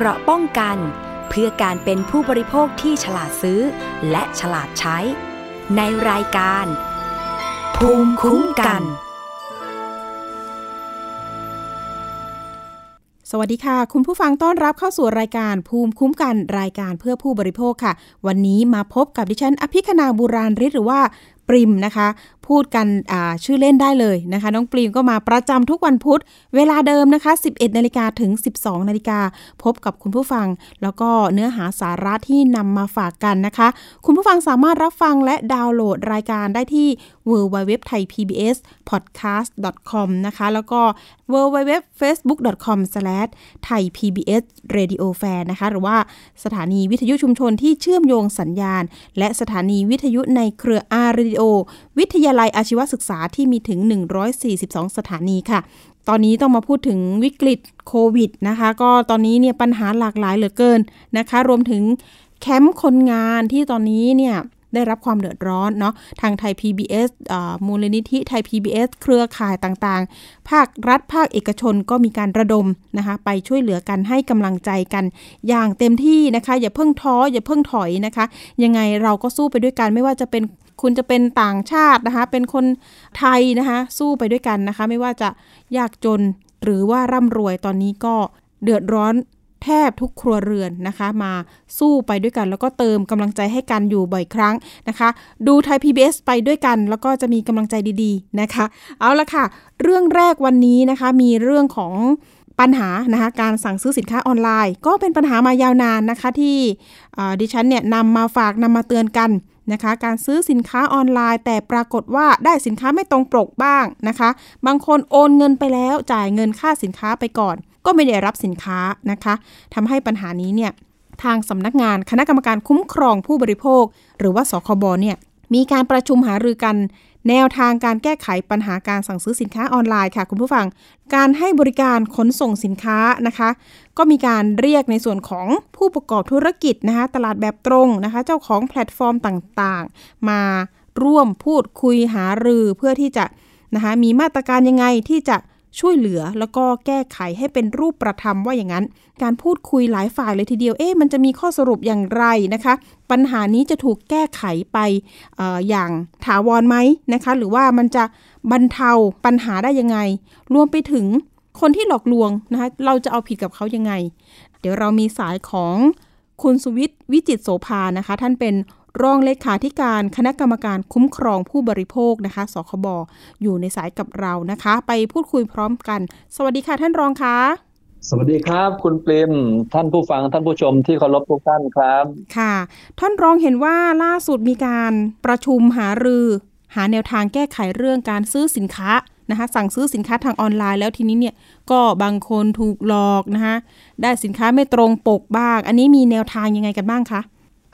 เกราะป้องกัน เพื่อการเป็นผู้บริโภคที่ฉลาดซื้อ และฉลาดใช้ ในรายการ ภูมิคุ้มกัน สวัสดีค่ะ คุณผู้ฟังต้อนรับเข้าสู่รายการภูมิคุ้มกันรายการเพื่อผู้บริโภคค่ะ วันนี้มาพบกับดิฉันอภิคณาบุราริศหรือว่าปริมนะคะ พูดกันชื่อเล่นได้เลยนะคะ น้องปริมก็มาประจำทุกวันพุธ เวลาเดิมนะคะ 11นาฬิกาถึง 12นาฬิกาพบกับคุณผู้ฟัง แล้วก็เนื้อหาสาระที่นำมาฝากกันนะคะ คุณผู้ฟังสามารถรับฟังและดาวน์โหลดรายการได้ที่ w w w t h a i p b s p o d c a s t com นะคะ แล้วก็ w w w f a c e b o o k c o m t h a i p b s r a d i o f a n นะคะ หรือว่าสถานีวิทยุชุมชนที่เชื่อมโยงสัญญาณ และสถานีวิทยุในเครืออารีโอวิทยาลัยอาชีวศึกษาที่มีถึง 142 สถานีค่ะตอนนี้ต้องมาพูดถึงวิกฤตโควิดนะคะ ก็ตอนนี้เนี่ยปัญหาหลากหลายเหลือเกินนะคะ รวมถึงแคมป์คนงานที่ตอนนี้เนี่ย ได้รับความเดือดร้อนเนาะทางไทย PBS มูลนิธิไทย PBS เครือข่ายต่างๆ ภาครัฐภาคเอกชนก็มีการระดมนะคะไปช่วยเหลือกันให้กำลังใจกัน อย่างเต็มที่นะคะ อย่าเพิ่งท้ออย่าเพิ่งถอยนะคะ ยังไงเราก็สู้ไปด้วยกันไม่ว่าจะเป็นคุณจะเป็นต่างชาตินะคะ เป็นคนไทยนะคะ สู้ไปด้วยกันนะคะ ไม่ว่าจะยากจนหรือว่าร่ำรวยตอนนี้ก็เดือดร้อน แทบทุกครัวเรือนนะคะ มาสู้ไปด้วยกัน แล้วก็เติมกำลังใจให้กันอยู่บ่อยครั้งนะคะ ดูไทย PBS ไปด้วยกัน แล้วก็จะมีกำลังใจดีๆนะคะ เอาละค่ะ เรื่องแรกวันนี้นะคะมีเรื่องของปัญหานะคะการสั่งซื้อสินค้าออนไลน์ ก็เป็นปัญหามายาวนานนะคะที่ดิฉันเนี่ยนำมาฝากนำมาเตือนกันนะคะการซื้อสินค้าออนไลน์ แต่ปรากฏว่าได้สินค้าไม่ตรงปกบ้างนะคะ บางคนโอนเงินไปแล้วจ่ายเงินค่าสินค้าไปก่อน ก็ไม่ได้รับสินค้านะคะทำให้ปัญหานี้เนี่ยทางสำนักงานคณะกรรมการคุ้มครองผู้บริโภค หรือว่าสคบเนี่ยมีการประชุมหารือกัน แนวทางการแก้ไขปัญหาการสั่งซื้อสินค้าออนไลน์ค่ะ คุณผู้ฟัง การให้บริการขนส่งสินค้านะคะ ก็มีการเรียกในส่วนของผู้ประกอบธุรกิจนะคะ ตลาดแบบตรงนะคะ เจ้าของแพลตฟอร์มต่างๆ มาร่วมพูดคุยหารือเพื่อที่จะนะคะมีมาตรการยังไงที่จะ ช่วยเหลือแล้วก็แก้ไขให้เป็นรูปประธรรมว่าอย่างนั้น การพูดคุยหลายฝ่ายเลยทีเดียวเอ๊ะมันจะมีข้อสรุปอย่างไรนะคะ ปัญหานี้จะถูกแก้ไขไปออย่างถาวรไหมนะคะ หรือว่ามันจะบรรเทาปัญหาได้ยังไง รวมไปถึงคนที่หลอกลวงนะคะเราจะเอาผิดกับเขายังไง เดี๋ยวเรามีสายของคุณสุวิทย์วิจิตโสภานะคะ ท่านเป็น รองเลขาธิการคณะกรรมการคุ้มครองผู้บริโภคนะคะ สคบออยู่ในสายกับเรานะคะ ไปพูดคุยพร้อมกัน สวัสดีค่ะท่านรองคะสวัสดีครับ คุณปริมท่านผู้ฟังท่านผู้ชมที่เคารพทุกท่านครับ ค่ะ ท่านรองเห็นว่าล่าสุดมีการประชุมหารือ หาแนวทางแก้ไขเรื่องการซื้อสินค้านะคะสั่งซื้อสินค้าทางออนไลน์แล้วทีนี้เนี่ยก็บางคนถูกหลอกนะคะได้สินค้าไม่ตรงปกบ้าง อันนี้มีแนวทางยังไงกันบ้างคะ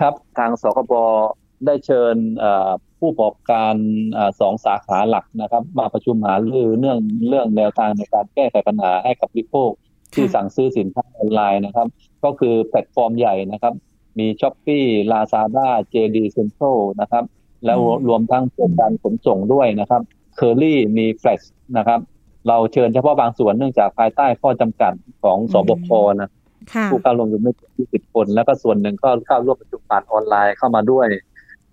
ครับทางสคบได้เชิญผู้ประกอบการสองสาขาหลักนะครับ มาประชุมหารือเรื่องเรื่องแนวทางในการแก้ไขปัญหาให้กับผู้โภคที่สั่งซื้อสินค้าออนไลน์นะครับ ก็คือแพลตฟอร์มใหญ่นะครับ มี Shopee Lazada JD Central นะครับ แล้วรวมทั้งเพื่อการขนส่งด้วยนะครับเคอรี่มีแฟลชนะครับ เราเชิญเฉพาะบางส่วนเนื่องจากภายใต้ข้อจำกัดของศบคนะ ผู้เข้าร่วมอยู่ไม่ถึงยี่สิบคน แล้วก็ส่วนหนึ่งก็เข้าร่วมประชุมผ่านออนไลน์เข้ามาด้วย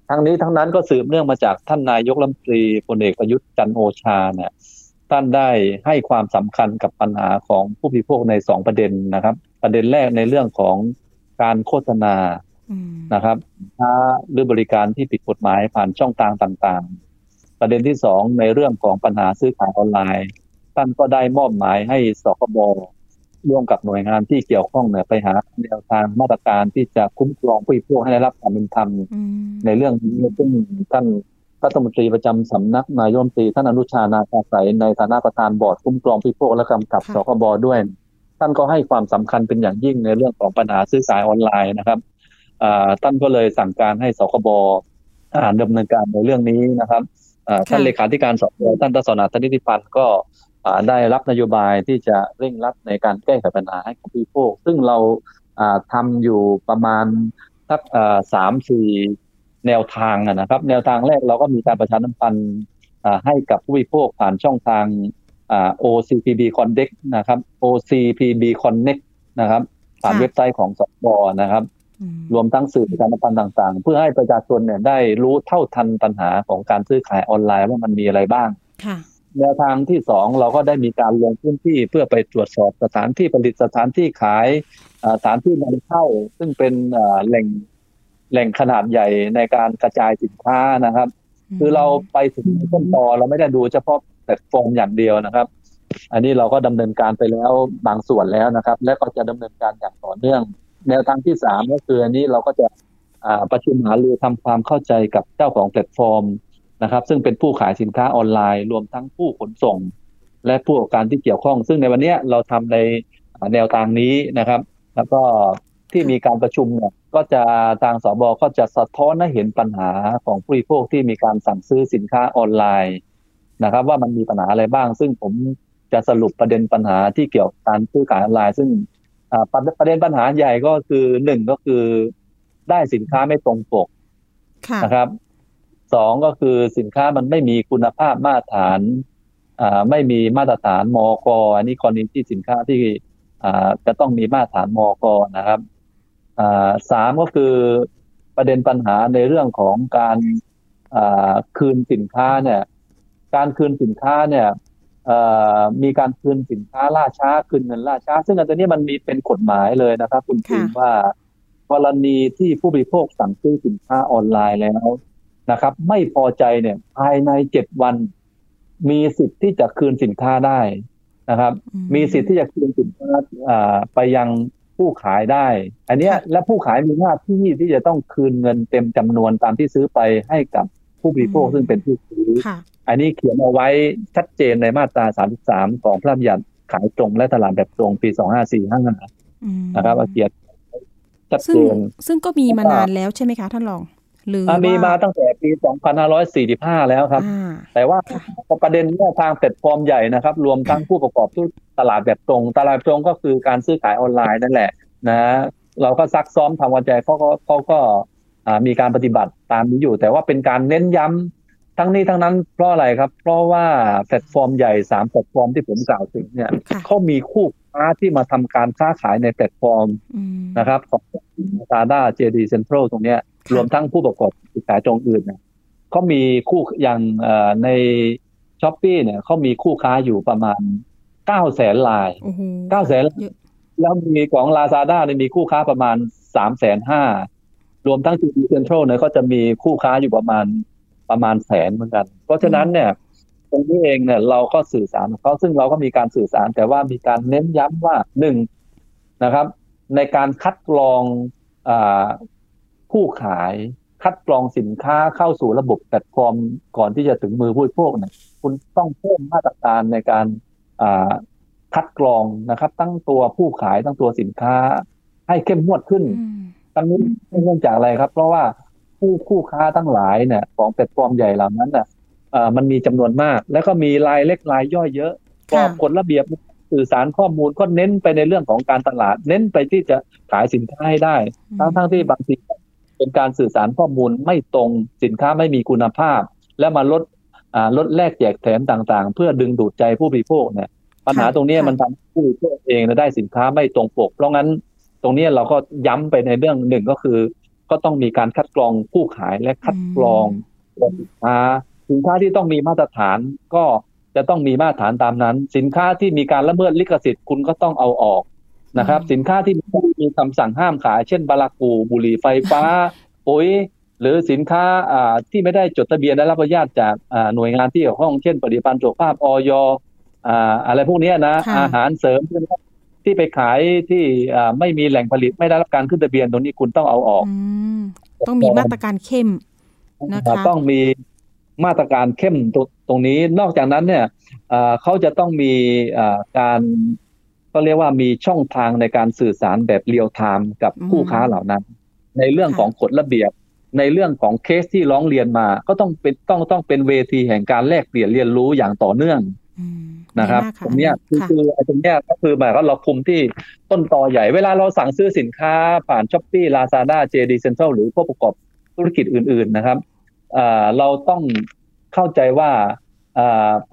ทั้งนี้ทั้งนั้นก็สืบเนื่องมาจากท่านนายกรัฐมนตรีพลเอกประยุทธ์จันโอชาเนี่ยท่านได้ให้ความสำคัญกับปัญหาของผู้บริโภคในสองประเด็นนะครับ ประเด็นแรกในเรื่องของการโฆษณานะครับค้าหรือบริการที่ผิดกฎหมายผ่านช่องทางต่างๆ ประเด็นที่สองในเรื่องของปัญหาซื้อขายออนไลน์ ท่านก็ได้มอบหมายให้สคบ ร่วมกับหน่วยงานที่เกี่ยวข้องเนี่ยไปหาแนวทางมาตรการที่จะคุ้มครองผู้บริโภคให้ได้รับความเป็นธรรมในเรื่องนี้ซึ่งท่านรัฐมนตรีประจำสำนักนายมตรีท่านอนุชานาคาใสในฐานะประธานบอร์ดคุ้มครองผู้บริโภคและกำกับสคบด้วย ท่านก็ให้ความสำคัญเป็นอย่างยิ่งในเรื่องของปัญหาซื้อขายออนไลน์นะครับท่านก็เลยสั่งการให้สคบอ่านดำเนินการในเรื่องนี้นะครับท่านเลขาธิการสคบท่านตศนาธนิติพันธ์ก็ ได้รับนโยบายที่จะเร่งรัดในการแก้ไขปัญหาให้กับผู้โภคซึ่งเราทำอยู่ประมาณสักสามสี่แนวทางนะครับ แนวทางแรกเราก็มีการประชาสัมพันธ์ให้กับผู้บริโภคผ่านช่องทาง OCPB Connect นะครับ OCPB Connect นะครับผ่านค่ะเว็บไซต์ของสบนะครับอืมรวมทั้งสื่อประชาสัมพันธ์ต่างๆ เพื่อให้ประชาชนเนี่ยได้รู้เท่าทันปัญหาของการซื้อขายออนไลน์ว่ามันมีอะไรบ้างค่ะ แนวทางที่สองเราก็ได้มีการลงพื้นที่เพื่อไปตรวจสอบสถานที่ผลิตสถานที่ขายอ่าสถานที่นำเข้า ซึ่งเป็นอ่าแหล่งแหล่งขนาดใหญ่ในการกระจายสินค้านะครับ คือเราไปถึงต้นตอเราไม่ได้ดูเฉพาะแพลตฟอร์มอย่างเดียวนะครับ อันนี้เราก็ดำเนินการไปแล้วบางส่วนแล้วนะครับ และก็จะดำเนินการอย่างต่อเนื่อง แนวทางที่สามก็คืออันนี้เราก็จะอ่าประชุมหารือทำความเข้าใจกับเจ้าของแพลตฟอร์ม นะครับ ซึ่งเป็นผู้ขายสินค้าออนไลน์ รวมทั้งผู้ขนส่ง และผู้ประกอบการที่เกี่ยวข้อง ซึ่งในวันเนี้ยเราทำในอ่าแนวทางนี้นะครับ แล้วก็ที่มีการประชุมเนี่ยก็จะทางสบก็จะสะท้อนให้เห็นปัญหาของผู้บริโภคที่มีการสั่งซื้อสินค้าออนไลน์นะครับ ว่ามันมีปัญหาอะไรบ้าง ซึ่งผมจะสรุปประเด็นปัญหาที่เกี่ยวกับการซื้อขายออนไลน์ ซึ่งอ่าประประเด็นปัญหาใหญ่ก็คือหนึ่งก็คือได้สินค้าไม่ตรงปกค่ะนะครับ สองก็คือสินค้ามันไม่มีคุณภาพมาตรฐานอ่าไม่มีมาตรฐานมกอันนี้กรณีที่สินค้าที่อ่าจะต้องมีมาตรฐานมกนะครับอ่าสามก็คือประเด็นปัญหาในเรื่องของการอ่าคืนสินค้าเนี่ย การคืนสินค้าเนี่ยเอ่อมีการคืนสินค้าล่าช้าคืนเงินล่าช้า ซึ่งอันนี้มันมีเป็นกฎหมายเลยนะครับ คุณค่ะพิมว่ากรณีที่ผู้บริโภคสั่งซื้อสินค้าออนไลน์แล้ว นะครับ ไม่พอใจเนี่ย ภายในเจ็ดวัน มีสิทธิ์ที่จะคืนสินค้าได้นะครับอืมีสิทธิ์ที่จะคืนสินค้าอ่าไปยังผู้ขายได้ อันเนี้ยค่ะและผู้ขายมีหน้าที่ที่จะต้องคืนเงินเต็มจำนวนตามที่ซื้อไปให้กับผู้บริโภคซึ่งเป็นผู้ซื้อค่ะอันนี้เขียนเอาไว้ชัดเจนในมาตรา 33 ของพระราชบัญญัติขายตรงและตลาดแบบตรงปี 2545อืมนะครับเขียนชัดซึ่งเจนซึ่งก็มีแล้วก็มานานแล้วใช่ไหมคะท่านรอง หรืออะมีว่มาตั้งแต่ปี 2545 แล้วครับอ่าแต่ว่าค่ะประเด็นเนี้ยทางแพลตฟอร์มใหญ่นะครับ รวมทั้งผู้ประกอบธุรกิจตลาดแบบตรง ตลาดแบบตรงก็คือการซื้อขายออนไลน์นั่นแหละนะเราก็ซักซ้อมทำความเข้าใจเขาก็เขาก็อ่ามีการปฏิบัติตามนี้อยู่ แต่ว่าเป็นการเน้นย้ำทั้งนี้ทั้งนั้นเพราะอะไรครับ เพราะว่าแพลตฟอร์มใหญ่สามแพลตฟอร์มที่ผมกล่าวถึงเนี่ยค่ะเขามีคู่ค้าที่มาทำการค้าขายในแพลตฟอร์มอืมนะครับของซาด้าเจดีเซ็นทรัลตรงเนี้ยค่ะ รวมทั้งผู้ประกอบขายตรงอื่นเนี่ยเขามีคู่อย่างเอ่อในช้อปปี้เนี่ยเขามีคู่ค้าอยู่ประมาณเก้าแสนลายโอ้โหเก้าแสนเยอะแล้วมีของลาซาด้าเนี่ยมีคู่ค้าประมาณสามแสนห้ารวมทั้ง GD Central เนี่ยก็จะมีคู่ค้าอยู่ประมาณประมาณแสนเหมือนกัน เพราะฉะนั้นเนี่ยตรงนี้เองเนี่ยเราก็สื่อสารกับเขาซึ่งเราก็มีการสื่อสาร แต่ว่ามีการเน้นย้ำว่าหนึ่งนะครับ ในการคัดกรองอา ผู้ขายคัดกรองสินค้าเข้าสู่ระบบแพลตฟอร์มก่อนที่จะถึงมือผู้บริโภคเนี่ยคุณต้องเพิ่มมาตรการในการอ่าคัดกรองนะครับ ทั้งตัวผู้ขายทั้งตัวสินค้า ให้เข้มงวดขึ้นอืมทั้งนี้เนื่องจากอะไรครับ เพราะว่าผู้คู่ค้าทั้งหลายเนี่ยของแพลตฟอร์มใหญ่เหล่านั้นน่ะเอ่อมันมีจำนวนมาก แล้วก็มีรายเล็กรายย่อยเยอะกรค่ะอบกฎระเบียบสื่อสารข้อมูลก็เน้นไปในเรื่องของการตลาด เน้นไปที่จะขายสินค้าให้ได้ ทั้งทั้งที่บางที เป็นการสื่อสารข้อมูลไม่ตรงสินค้าไม่มีคุณภาพ และมาลดอ่าลดแลกแจกแถมต่างๆ เพื่อดึงดูดใจผู้บริโภคเนี่ยปัญหาตรงเนี้ยค่ะมันทำให้ผู้บริโภคเองเนี่ยได้สินค้าไม่ตรงปก เพราะงั้นตรงเนี้ยเราก็ย้ำไปในเรื่องหนึ่งก็คือ ก็ต้องมีการคัดกรองผู้ขายและคัดกรองตัวสินค้าสินค้าที่ต้องมีมาตรฐานก็จะต้องมีมาตรฐานตามนั้น สินค้าที่มีการละเมิดลิขสิทธิ์คุณก็ต้องเอาออก นะครับอืมสินค้าที่มีคำสั่งห้ามขาย เช่นบารากูบุหรี่ไฟฟ้าปุ๋ยหรือสินค้าอ่าที่ไม่ได้จดทะเบียนได้รับอนุญาตจากอ่าหน่วยงานที่เกี่ยวข้องเช่นผลิตภัณฑ์สุขภาพออยอ่าอะไรพวกเนี้ยนะค่ะอาหารเสริมที่ไปขายที่อ่าไม่มีแหล่งผลิตไม่ได้รับการขึ้นทะเบียนตรงนี้คุณต้องเอาออกอืมต้องมีมาตรการเข้มนะคะต้องมีมาตรการเข้มตรงตรงนี้นอกจากนั้นเนี่ยเอ่อเขาจะต้องมีเอ่อการ ก็เรียกว่ามีช่องทางในการสื่อสารแบบเรียลไทม์กับอืมผู้ค้าเหล่านั้น ในเรื่องค่ะของกฎระเบียบ ในเรื่องของเคสที่ร้องเรียนมา ก็ต้องเป็นต้องต้องเป็นเวทีแห่งการแลกเปลี่ยนเรียนรู้อย่างต่อเนื่องอืมนะครับดีมากตรงเนี้ยคือค่ะคือไอ้ตรงเนี้ยก็คือหมายว่าเราคุมที่ต้นตอใหญ่ เวลาเราสั่งซื้อสินค้าผ่านช้อปปี้ลาซาด้าเจดีเซ็นทรัลหรือผู้ประกอบธุรกิจอื่น ๆนะครับเอ่อเราต้องเข้าใจว่าเอ่อ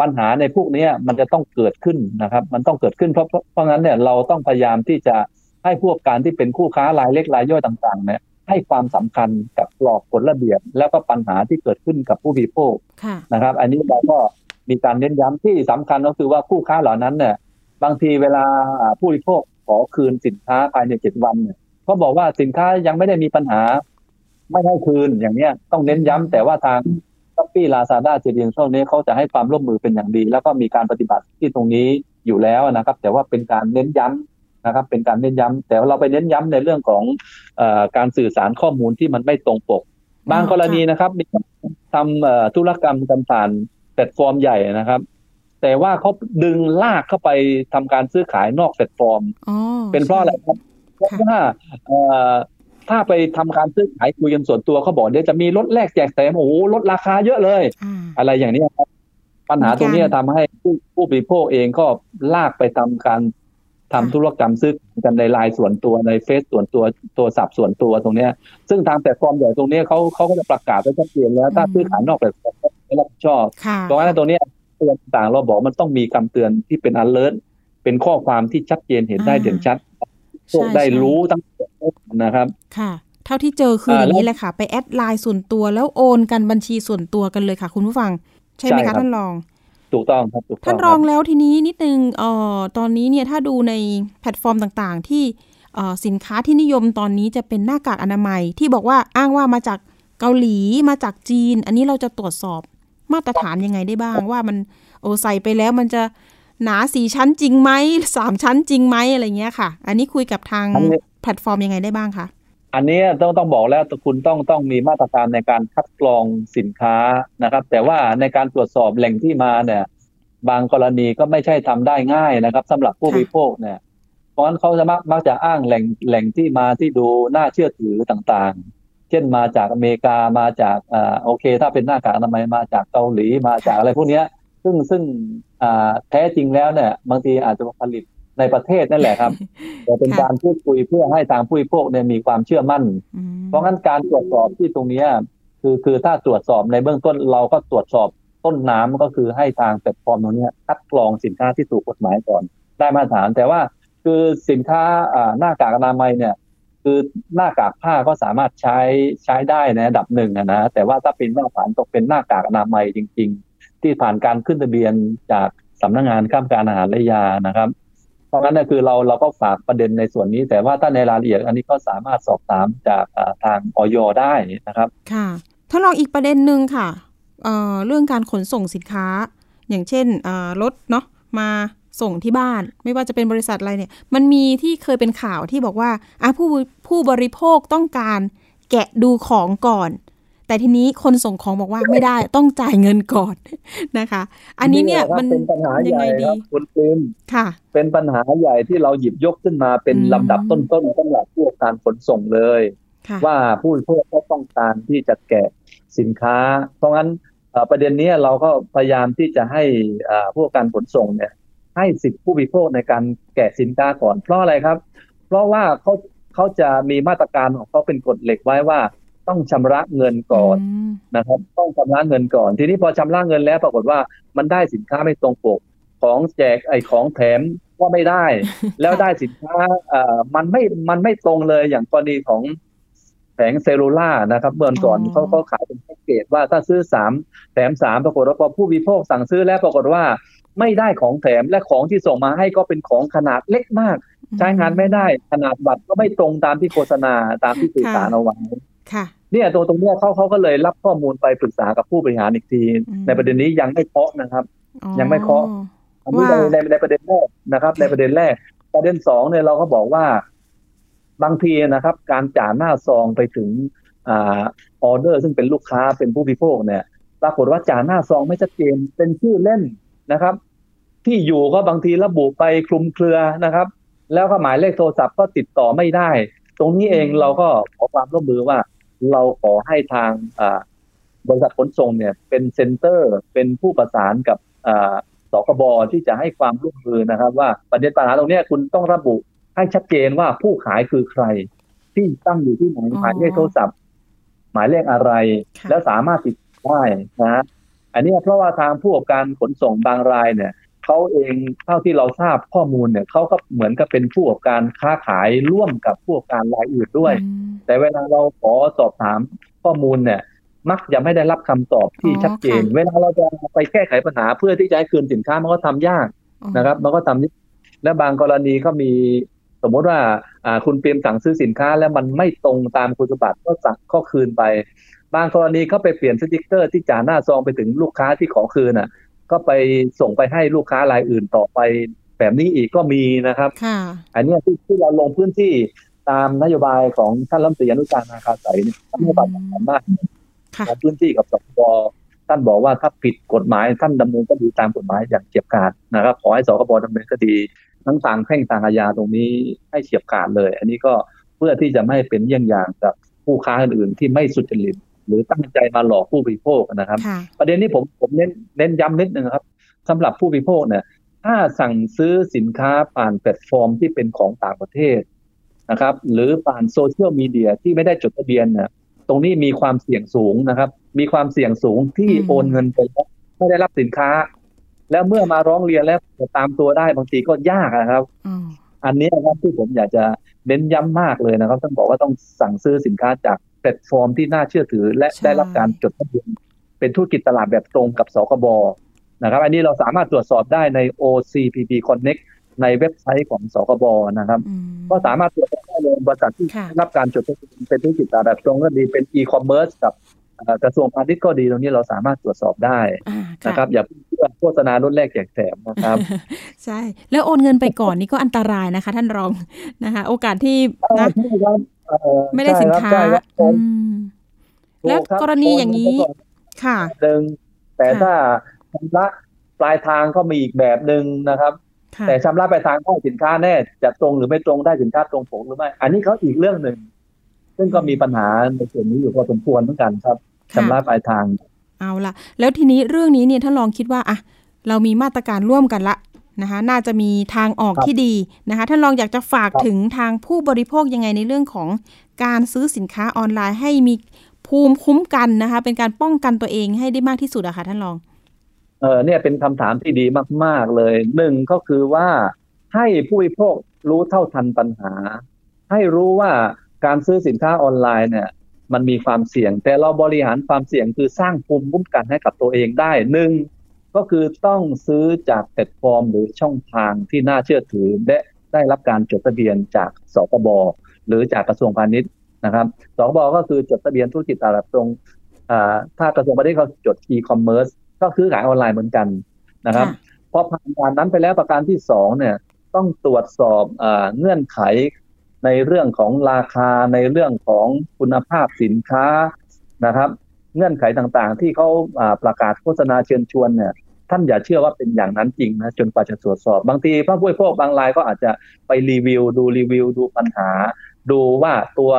ปัญหาในพวกเนี้ยมันจะต้องเกิดขึ้นนะครับ มันต้องเกิดขึ้นเพราะเพราะเพราะงั้นเนี่ยเราต้องพยายามที่จะให้ผู้ประกอบการที่เป็นคู่ค้ารายเล็กรายย่อยต่างๆเนี่ยให้ความสำคัญกับกรอบกฎระเบียบ แล้วก็ปัญหาที่เกิดขึ้นกับผู้บริโภคค่ะนะครับ อันนี้เราก็มีการเน้นย้ำที่สำคัญก็คือว่าผู้ค้าเหล่านั้นเนี่ยบางทีเวลาผู้บริโภคขอคืนสินค้าภายในเจ็ดวันเนี่ยเขาบอกว่าสินค้ายังไม่ได้มีปัญหา ไม่ให้คืนอย่างเนี้ยต้องเน้นย้ำแต่ว่าทางช้อ ปปี้ลาซาด้าเจดีนช่วงนี้เขาจะให้ความร่วมมือเป็นอย่างดี แล้วก็มีการปฏิบัติที่ตรงนี้อยู่แล้วนะครับ แต่ว่าเป็นการเน้นย้ำนะครับ เป็นการเน้นย้ำแต่ว่าเราไปเน้นย้ำในเรื่องของเอ่อการสื่อสารข้อมูลที่มันไม่ตรงปก บางกรณีนะครับมีทำเอ่อธุรกรรมกันผ่านแพลตฟอร์มใหญ่นะครับ แต่ว่าเขาดึงลากเข้าไปทำการซื้อขายนอกแพลตฟอร์มอ๋อเป็นเพราะอะไรครับเพราะว่าเอ่อ ถ้าไปทำการซื้อขายคุยกันส่วนตัวเขาบอกเดี๋ยวจะมีลดแลกแจกแถมโอ้โหลดราคาเยอะเลยอ่าอะไรอย่างนี้ครับปัญหาตรงนี้ทำให้ผู้ผู้บริโภคเองก็ลากไปทำการทำค่ะธุรกรรมซื้อกันในไลน์ส่วนตัวในเฟซส่วนตัว WhatsApp ส่วนตัวตรงเนี้ย ซึ่งทางแพลตฟอร์มใหญ่ตรงเนี้ยเขาเขาก็จะประกาศไว้ชัดเจนแล้วถ้าซื้อขายนอกแพลตฟอร์มก็ไม่รับผิดชอบค่ะเพราะฉะนั้นตรงเนี้ยเตือนต่างๆเราบอกมันต้องมีคำเตือนที่เป็น alert เป็นข้อความที่ชัดเจนเห็นได้อ่าเด่นชัด พวกใช่ได้ใช่รู้ทั้งหมดนะครับ ค่ะ เท่าที่เจอคือออ่าอย่างนี้แล้วแหละค่ะ ไปแอดไลน์ส่วนตัวแล้วโอนกันบัญชีส่วนตัวกันเลยค่ะ คุณผู้ฟัง ใช่ไหมใช่ครัคะบท่านรอง ถูกต้องครับถูกต้ท่าอนงรองครับแล้วทีนี้นิดนึงเอ่อตอนนี้เนี่ยถ้าดูในแพลตฟอร์มต่างๆ ที่เอ่อสินค้าที่นิยมตอนนี้จะเป็นหน้ากากอนามัยที่บอกว่าอ้างว่ามาจากเกาหลีมาจากจีน อันนี้เราจะตรวจสอบมาตรฐานยังไงได้บ้างว่ามันโอใส่ไปแล้วมันจะ หนาสี่ชั้นจริงไหมสามชั้นจริงไหมอะไรเงี้ยค่ะ อันนี้คุยกับทางอันนี้แพลตฟอร์มยังไงได้บ้างคะอันนี้ต้องต้องบอกแล้วคุณต้องต้องมีมาตรการในการคัดกรองสินค้านะครับ แต่ว่าในการตรวจสอบแหล่งที่มาเนี่ย บางกรณีก็ไม่ใช่ทำได้ง่ายนะครับสำหรับผู้บริโภคเนี่ยเพราะฉะนั้นเขาจะมักมักจะอ้างแหล่งแหล่งที่มาที่ดูน่าเชื่อถือต่างๆ เช่นมาจากอเมริกามาจากอ่าโอเค ถ้าเป็นหน้ากากอนามัยมาจากเกาหลีมาจากอะไรพวกเนี้ย ซึ่งซึ่งอ่าแท้จริงแล้วเนี่ยบางทีอาจจะผลิตในประเทศนั่นแหละครับแต่เป็นค่ะการพูดคุยเพื่อให้ทางผู้บริโภคเนี่ยมีความเชื่อมั่นอืมเพราะงั้นการตรวจสอบที่ตรงเนี้ยคือคือถ้าตรวจสอบในเบื้องต้นเราก็ตรวจสอบต้นน้ำก็คือให้ทางแพลตฟอร์มตรงเนี้ยคัดกรองสินค้าที่ถูกกฎหมายก่อน ได้มาตรฐาน แต่ว่าคือสินค้าอ่าหน้ากากอนามัยเนี่ย คือหน้ากากผ้าก็สามารถใช้ใช้ได้ในระดับหนึ่งอะนะแต่ว่าถ้าเป็นมาตรฐานต้องเป็นหน้ากากอนามัยจริง ๆ ที่ผ่านการขึ้นทะเบียนจากสำนักงานข้ามการอาหารและยานะครับ เพราะงั้นนี่คือเราเราก็ฝากประเด็นในส่วนนี้ แต่ว่าถ้าในรายละเอียดอันนี้ก็สามารถสอบถามจากทางออยได้นะครับค่ะถ้าลองอีกประเด็นหนึ่งค่ะเเรื่องการขนส่งสินค้า อย่างเช่นรถเนาะมาส่งที่บ้าน ไม่ว่าจะเป็นบริษัทอะไรเนี่ย มันมีที่เคยเป็นข่าวที่บอกว่าผู้ผู้บริโภคต้องการแกะดูของก่อน แต่ทีนี้คนส่งของบอกว่าไม่ได้ต้องจ่ายเงินก่อนนะคะ อันนี้เนี่ยมันเป็นปัญหายัใหไงญ่คดีรับคุณปิมค่ะ เป็นปัญหาใหญ่ที่เราหยิบยกขึ้นมาเป็นอืมลำดับต้นๆสำหรับผู้ประกอบการขนส่งเลยค่ะว่าผู้บริโภคก็ต้องการที่จะแกะสินค้า เพราะงั้นเอ่อประเด็นนี้เราก็พยายามที่จะให้อ่าผู้ประกอบการขนส่งเนี่ย ให้สิทธิผู้บริโภคในการแกะสินค้าก่อนเพราะอะไรครับ เพราะว่าเขาเขาจะมีมาตรการของเขาเป็นกฎเหล็กไว้ว่า ต้องชำระเงินก่อนมนะครับ ต้องชำระเงินก่อน ทีนี้พอชำระเงินแล้วปรากฏว่ามันได้สินค้าไม่ตรงปก ของแจกไอ้ของแถมก็ไม่ได้ แล้วได้สินค้าเอ่อมันไม่มันไม่ตรงเลยอย่างกรณีของแผงเซลลูล่านะครับเมื่อก่อนอ๋อเขาเขาขายเป็นแพ็กเกจว่าถ้าซื้อสามแถมสามปรากฏว่าพอผู้บริโภคสั่งซื้อแล้วปรากฏว่าไม่ได้ของแถมและของที่ส่งมาให้ก็เป็นของขนาดเล็กมาก ใช้งานไม่ได้ขนาดบัตรก็ไม่ตรงตามที่โฆษณาตามที่สื่อสารเอาไว้ค่ะ เนี่ยตรงตรงเนี้ยเขาเขาก็เลยรับข้อมูลไปปรึกษากับผู้บริหารอีกทีอืมในประเด็นนี้ยังไม่เคาะนะครับอ๋อยังไม่เคาะอันนี้ในว่าในในประเด็นแรกนะครับ ในประเด็นแรก ประเด็นสองเนี่ยเราก็บอกว่า บางทีนะครับ การจ่าหน้าซองไปถึงอ่าออเดอร์ซึ่งเป็นลูกค้าเป็นผู้บริโภคเนี่ย ปรากฏว่าจ่าหน้าซองไม่ชัดเจนเป็นชื่อเล่นนะครับ ที่อยู่ก็บางทีระบุไปคลุมเครือนะครับ แล้วก็หมายเลขโทรศัพท์ก็ติดต่อไม่ได้ ตรงนี้เองเราก็ขอความร่วมมือว่า เราขอให้ทางอ่าบริษัทขนส่งเนี่ยเป็นเซ็นเตอร์เป็นผู้ประสานกับอ่าสคบที่จะให้ความร่วมมือนะครับ ว่าประเด็นปัญหาตรงเนี้ยคุณต้องระบุให้ชัดเจนว่าผู้ขายคือใคร ที่ตั้งอยู่ที่ไหนอ๋อหมายเลขโทรศัพท์ หมายเลขอะไรค่ะแล้วสามารถติดต่อได้นะฮะอันเนี้ยเพราะว่าทางผู้ประกอบการขนส่งบางรายเนี่ย เขาเองเท่าที่เราทราบข้อมูลเนี่ยเขาก็เหมือนกับเป็นผู้ประกอบการค้าขายร่วมกับผู้ประกอบการรายอื่นด้วยอืมแต่เวลาเราขอสอบถามข้อมูลเนี่ยมักจะไม่ได้รับคำตอบที่อ๋อชัดเจนค่ะเวลาเราจะไปแก้ไขปัญหาเพื่อที่จะให้คืนสินค้ามันก็ทำยากอ๋อนะครับ มันก็ทำยากและบางกรณีก็มีสมมติว่าอ่าคุณเตรียมสั่งซื้อสินค้าแล้วมันไม่ตรงตามคุณสมบัติก็สั่งก็คืนไป บางกรณีก็ไปเปลี่ยนสติกเกอร์ที่จ่าหน้าซองไปถึงลูกค้าที่ขอคืนอะ ก็ไปส่งไปให้ลูกค้ารายอื่นต่อไปแบบนี้อีกก็มีนะครับค่ะอันเนี้ยที่ที่เราลงพื้นที่ตามนโยบายของท่านรัฐมนตรีอนุชานาคาใสยเนี่ยท่านให้ความสำคัญมากค่ะลงพื้นที่กับสคบท่านบอกว่าถ้าผิดกฎหมายท่านดำเนินคดีตามกฎหมายอย่างเฉียบขาดนะครับ ขอให้สคบดำเนินคดีทั้งทางแพ่งทางอาญาตรงนี้ให้เฉียบขาดเลย อันนี้ก็เพื่อที่จะไม่ให้เป็นเยี่ยงอย่างกับผู้ค้าอื่นๆที่ไม่สุจริต หรือตั้งใจมาหลอกผู้บริโภคนะครับค่ะประเด็นนี้ผมผมเน้นเน้นย้ำนิดนึงครับสำหรับผู้บริโภคเนี่ย ถ้าสั่งซื้อสินค้าผ่านแพลตฟอร์มที่เป็นของต่างประเทศนะครับ หรือผ่านโซเชียลมีเดียที่ไม่ได้จดทะเบียนเนี่ยตรงนี้มีความเสี่ยงสูงนะครับ มีความเสี่ยงสูงที่อืมโอนเงินไปแล้วไม่ได้รับสินค้า แล้วเมื่อมาร้องเรียนแล้วจะตามตัวได้บางทีก็ยากนะครับอ๋ออันนี้นะครับที่ผมอยากจะเน้นย้ำมากเลยนะครับ ต้องบอกว่าต้องสั่งซื้อสินค้าจาก แพลตฟอร์มที่น่าเชื่อถือ และใช่ได้รับการจดทะเบียนเป็นธุรกิจตลาดแบบตรงกับสคบนะครับ อันนี้เราสามารถตรวจสอบได้ใน OCPP Connect ในเว็บไซต์ของสคบนะครับอืมก็สามารถตรวจสอบได้เลยบริษัทที่ค่ะได้รับการจดทะเบียนเป็นธุรกิจตลาดแบบตรงก็ดีเป็น e-commerce กับเอ่อกระทรวงพาณิชย์ก็ดีตรงนี้เราสามารถตรวจสอบได้อ่านะครับอย่าเพิ่งเชื่อโฆษณารุ่นแรกแจกแถมนะครับ ใช่ แล้วโอนเงินไปก่อนนี่ก็อันตรายนะคะ ท่านรองนะคะ โอกาสที่นะใช่ครับเอ่อ ไม่ได้สินค้าใช่ครับอืใช่ครับมแล้วถูคบกรณีอย่างนี้โไปก่ค่ะหนึ่งแต่ค่ะถ้าชำระปลายทางก็มีอีกแบบหนึ่งนะครับค่ะแต่ชำระปลายทางได้สินค้าแน่จะตรงหรือไม่ตรงได้สินค้าตรงปกหรือไม่ อันนี้เขาอีกเรื่องหนึ่งซึ่งก็มีปัญหาในส่วนนี้อยู่พอสมควรเหมือนกันครับค่ะชำระปลายทาง เอาละแล้วทีนี้เรื่องนี้เนี่ยท่านลองคิดว่าอะเรามีมาตรการร่วมกันละ นะคะน่าจะมีทางออกครับที่ดีนะคะท่านลองอยากจะฝากครับถึงทางผู้บริโภคยังไงในเรื่องของการซื้อสินค้าออนไลน์ให้มีภูมิคุ้มกันนะคะ เป็นการป้องกันตัวเองให้ได้มากที่สุดอะค่ะท่านรองเออเนี่ยเป็นคำถามที่ดีมาก ๆ เลยหนึ่งก็คือว่าให้ผู้บริโภครู้เท่าทันปัญหา ให้รู้ว่าการซื้อสินค้าออนไลน์เนี่ย มันมีความเสี่ยง แต่เราบริหารความเสี่ยงคือสร้างภูมิคุ้มกันให้กับตัวเองได้หนึ่ง ก็คือต้องซื้อจากแพลตฟอร์มหรือช่องทางที่น่าเชื่อถือ และได้รับการจดทะเบียนจากสคบหรือจากกระทรวงพาณิชย์นะครับสคบก็คือจดทะเบียนธุรกิจตลาดตรงอ่าถ้ากระทรวงพาณิชย์เขาจด e-commerce ก็คือขายออนไลน์เหมือนกันนะครับค่ะพอผ่านการนั้นไปแล้วประการที่สองเนี่ยต้องตรวจสอบอาเงื่อนไขในเรื่องของราคาในเรื่องของคุณภาพสินค้านะครับ เงื่อนไขต่างๆ ที่เขาอ่าประกาศโฆษณาเชิญชวนเนี่ยท่านอย่าเชื่อว่าเป็นอย่างนั้นจริงนะจนกว่าจะตรวจสอบ บางทีพระผู้บริโภคบางรายก็อาจจะไปรีวิว ดูรีวิว ดูปัญหา ดูว่าตัว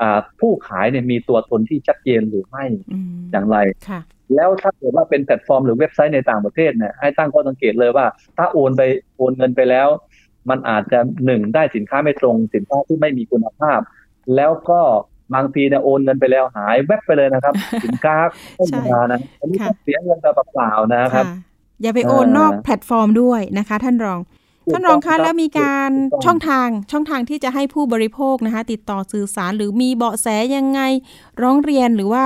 อ่าผู้ขายเนี่ยมีตัวตนที่ชัดเจนหรือไม่อืมอย่างไรค่ะแล้วถ้าเกิดว่าเป็นแพลตฟอร์มหรือเว็บไซต์ในต่างประเทศเนี่ยให้ตั้งข้อสังเกตเลยว่า ถ้าโอนไปโอนเงินไปแล้ว มันอาจจะหนึ่งได้สินค้าไม่ตรง สินค้าที่ไม่มีคุณภาพ แล้วก็ บางทีเนี่ยโอนเงินไปแล้วหายแวบไปเลยนะครับ สินค้าไม่มานะอันนี้ค่ะต้องเสียเงินไปเปล่าๆนะครับค่ะอย่าไปโอนเอ่อนอกแพลตฟอร์มด้วยนะคะ ท่านรองถูกท่านรองต้คะบแล้วมีการถูต้ช่องทางช่องทางที่จะให้ผู้บริโภคนะคะ ติดต่อสื่อสารหรือมีเบาะแสยังไง ร้องเรียนหรือว่า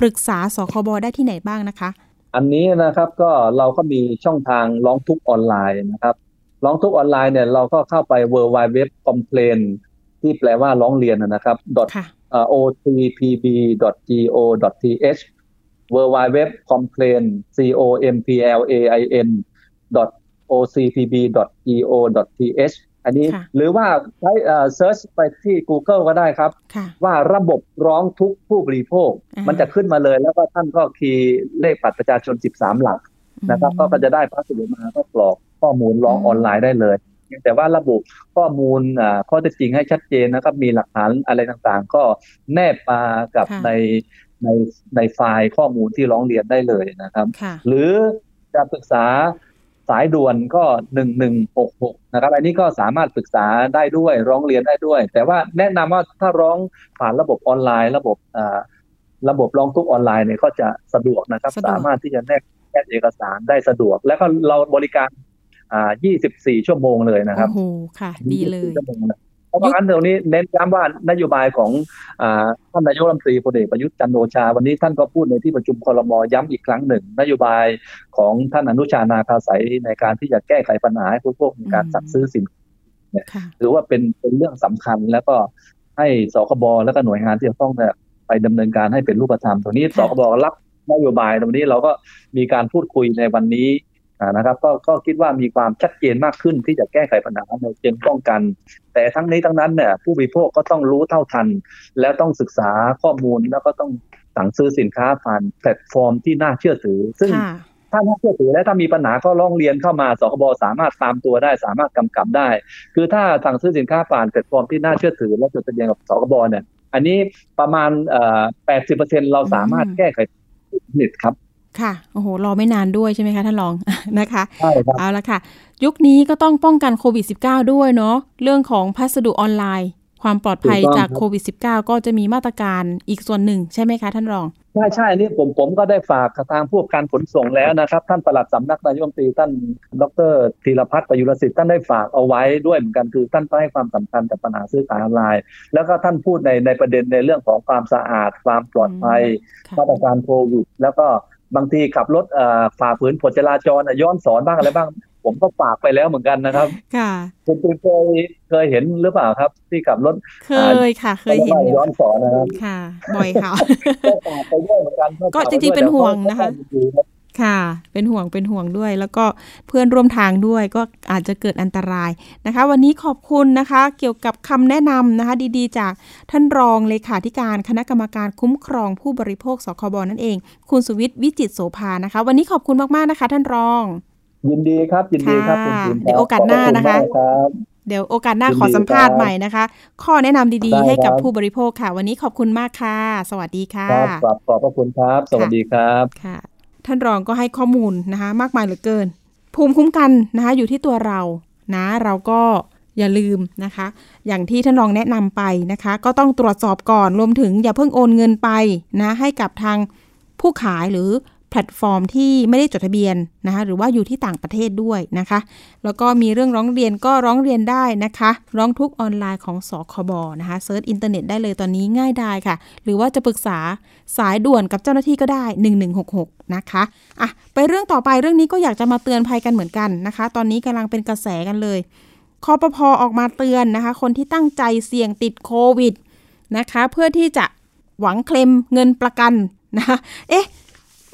ปรึกษาสคบได้ที่ไหนบ้างนะคะ อันนี้นะครับก็เราก็มีช่องทางร้องทุกข์ออนไลน์นะครับร้องทุกข์ออนไลน์เนี่ยเราก็เข้าไป w w w complain ที่แปลว่าร้องเรียนนะครับค่ะ uh, otpb.go.th w w w complain c o m p l a i n ocpb.go.th อันนี้ค่ะหรือว่าใช้เอ่อ search ไปที่ Google ก็ได้ครับค่ะว่าระบบร้องทุกข์ผู้บริโภคอ่ามัมันจะขึ้นมาเลยแล้วก็ท่านก็คีย์เลขบัตรประชาชน 13 หลักนะครับอืมก็ก็จะได้พัสดุมาก็กรอกข้อมูลร้องอืมออนไลน์ได้เลยเพียงแต่ว่าระบุข้อมูลอ่าข้อเท็จจริงให้ชัดเจนนะครับ มีหลักฐานอะไรต่างๆ ก็แนบมากับค่ะในในในไฟล์ข้อมูลที่ร้องเรียนได้เลยนะครับค่ะหรือจะปรึกษาสายด่วนก็หนึ่งหนึ่งหกหกนะครับ อันนี้ก็สามารถปรึกษาได้ด้วยร้องเรียนได้ด้วย แต่ว่าแนะนำว่าถ้าร้องผ่านระบบออนไลน์ ระบบอ่าระบบร้องทุกข์ออนไลน์เนี่ยก็จะสะดวกนะครับสะดวกสามารถที่จะแนบแนบเอกสารได้สะดวก แล้วก็เราบริการ อ่า 24 ชั่วโมงเลยนะครับโอ้โหค่ะ ดีเลย24ชั่วโมงนะเพราะงั้นตรงนี้เน้นย้ำว่านโยบายของอ่าท่านนายกรัฐมนตรีพลเอกประยุทธ์จันทร์โอชา วันนี้ท่านก็พูดในที่ประชุมครมย้ำอีกครั้งหนึ่ง นโยบายของท่านอนุชานาคาสายในการที่จะแก้ไขปัญหาให้ผู้บริโภคในการอืมจัดซื้อสินค่ะถือว่าเป็นเป็นเรื่องสำคัญแล้วก็ให้สคบแล้วก็หน่วยงานที่เกี่ยวข้องเนี่ยไปดำเนินการให้เป็นรูปธรรมตรงนี้ค่ะสคบรับนโยบายตรงนี้เราก็มีการพูดคุยในวันนี้อ่า นะครับก็ก็คิดว่ามีความชัดเจนมากขึ้นที่จะแก้ไขปัญหาในเชิงป้องกัน แต่ทั้งนี้ทั้งนั้นเนี่ยผู้บริโภคก็ต้องรู้เท่าทัน แล้วต้องศึกษาข้อมูลแล้วก็ต้องสั่งซื้อสินค้าผ่านแพลตฟอร์มที่น่าเชื่อถือ ซึ่งค่ะถ้าน่าเชื่อถือและถ้ามีปัญหาก็ร้องเรียนเข้ามาสคบสามารถตามตัวได้ สามารถกำกับได้ คือถ้าสั่งซื้อสินค้าผ่านแพลตฟอร์มที่น่าเชื่อถือ และจดทะเบียนกับสคบเนี่ยอันนี้ประมาณเอ่อ80%เราสามารถอืมแก้ไขผลิตครับ ค่ะ โอ้โห รอไม่นานด้วยใช่ไหมคะท่านรองนะคะใช่ครับเอาละค่ะ ยุคนี้ก็ต้องป้องกันโควิด -19 ด้วยเนาะ เรื่องของพัสดุออนไลน์ ความปลอดภัยถูกต้องจากครับโควิด -19 ก็จะมีมาตรการอีกส่วนหนึ่งใช่ไหมคะท่านรอง ใช่ใช่อันนี่ผมผมก็ได้ฝากกับทางผู้ประกอบการขนส่งแล้วนะครับ ท่านปลัดสำนักนายกรัฐมนตรีท่านดรธีรพัฒน์ประยุรสิทธิ์ท่านได้ฝากเอาไว้ด้วยเหมือนกันคือท่านก็ให้ความสำคัญกับปัญหาซื้อขายออนไลน์ แล้วก็ท่านพูดในในประเด็นในเรื่องของความสะอาด ความปลอดภัยค่ะมาตรการโควิด แล้วก็ บางทีขับรถเอ่อฝ่าฝืนกฎจราจรอะย้อนสอนบ้างอะไรบ้าง ผมก็ฝากไปแล้วเหมือนกันนะครับ ค่ะคุณคุณเคยเคยเห็นหรือเปล่าครับ ที่ขับรถเคยค่ะ เคยเห็นอยู่ย้อนสอนนะครับค่ะ บ่อยค่ะก็ฝากไปด้วยเหมือนกันก็จริงๆเป็นห่วงนะคะรับ ค่ะ เป็นห่วงเป็นห่วงด้วย แล้วก็เพื่อนร่วมทางด้วยก็อาจจะเกิดอันตรายนะคะ วันนี้ขอบคุณนะคะ เกี่ยวกับคำแนะนำนะคะ ดีๆ จากท่านรองเลขาธิการคณะกรรมการคุ้มครองผู้บริโภคสคบนั่นเอง คุณสุวิทย์วิจิตรโสภานะคะ วันนี้ขอบคุณมากๆนะคะ ท่านรอง ยินดีครับยินดีครับค่ะคุณคุณเดี๋ยวโอกาสหน้านะคะขอบณมากรับเดี๋ยวโอกาสหน้ายินดีขอสัมภาษณ์ครับใหม่นะคะ ข้อแนะนำดีได้ๆให้กับครับผู้บริโภคค่ะ วันนี้ขอบคุณมากค่ะ สวัสดีค่ะครับขอบขอบพระคุณครับ สวัสดีครับค่ะ ท่านรองก็ให้ข้อมูลนะคะมากมายเหลือเกิน ภูมิคุ้มกันนะคะอยู่ที่ตัวเรานะเราก็อย่าลืมนะคะ อย่างที่ท่านรองแนะนำไปนะคะ ก็ต้องตรวจสอบก่อนรวมถึงอย่าเพิ่งโอนเงินไปนะให้กับทางผู้ขายหรือ พลตฟอร์มที่ไม่ได้จดทะเบียนนะคะหรือว่าอยู่ที่ต่างประเทศด้วยนะคะ แล้วก็มีเรื่องร้องเรียนก็ร้องเรียนได้นะคะ ร้องทุกข์ออนไลน์ของสคบนะคะ search อินเทอร์เน็ตได้เลยตอนนี้ง่ายได้ค่ะ หรือว่าจะปรึกษาสายด่วนกับเจ้าหน้าที่ก็ได้ 1166 นะคะอะไปเรื่องต่อไปเรื่องนี้ก็อยากจะมาเตือนภัยกันเหมือนกันนะคะ ตอนนี้กำลังเป็นกระแสกันเลยคอปพอออกมาเตือนนะคะ คนที่ตั้งใจเสี่ยงติดโควิดนะคะ เพื่อที่จะหวังเคลมเงินประกันนะคะเอ๊ะ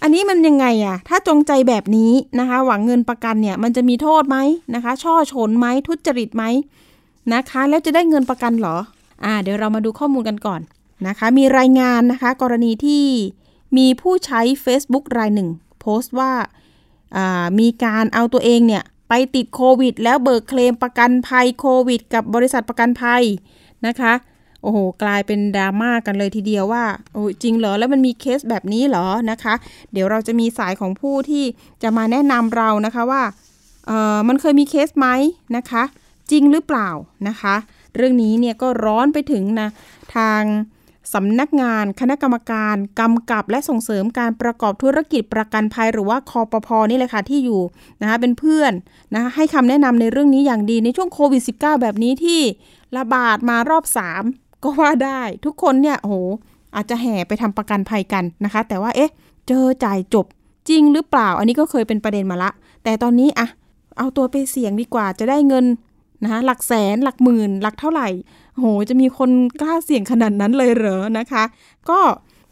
อันนี้มันยังไงอะถ้าจงใจแบบนี้นะคะ หวังเงินประกันเนี่ย มันจะมีโทษไหมนะคะ ช่อฉนไหมทุจริตไหมนะคะ แล้วจะได้เงินประกันหรอ อ่า เดี๋ยวเรามาดูข้อมูลกันก่อนนะคะ มีรายงานนะคะ กรณีที่มีผู้ใช้ Facebook รายหนึ่ง โพสต์ว่าอ่ามีการเอาตัวเองเนี่ย ไปติดโควิด แล้วเบิกเคลมประกันภัยโควิด กับบริษัทประกันภัยนะคะ โอ้โห กลายเป็นดราม่ากันเลยทีเดียวว่า โอ้จริงเหรอ แล้วมันมีเคสแบบนี้เหรอนะคะ เดี๋ยวเราจะมีสายของผู้ที่จะมาแนะนำเรานะคะว่า เออมันเคยมีเคสไหมนะคะ จริงหรือเปล่านะคะ เรื่องนี้เนี่ยก็ร้อนไปถึงนะทางสำนักงานคณะกรรมการกำกับและส่งเสริมการประกอบธุรกิจประกันภัยหรือว่าคอปพนี่เลยค่ะที่อยู่นะคะเป็นเพื่อนนะคะให้คำแนะนำในเรื่องนี้อย่างดีในช่วงโควิด -19 แบบนี้ที่ระบาดมารอบ 3 ก็ว่าได้ทุกคนเนี่ยโหอาจจะแห่ไปทำประกันภัยกันนะคะ แต่ว่าเอ๊ะ เจอจ่ายจบจริงหรือเปล่า อันนี้ก็เคยเป็นประเด็นมาละ แต่ตอนนี้อะเอาตัวไปเสี่ยงดีกว่าจะได้เงินนะคะหลักแสนหลักหมื่น หลักเท่าไหร่ โหจะมีคนกล้าเสี่ยงขนาดนั้นเลยเหรอนะคะ ก็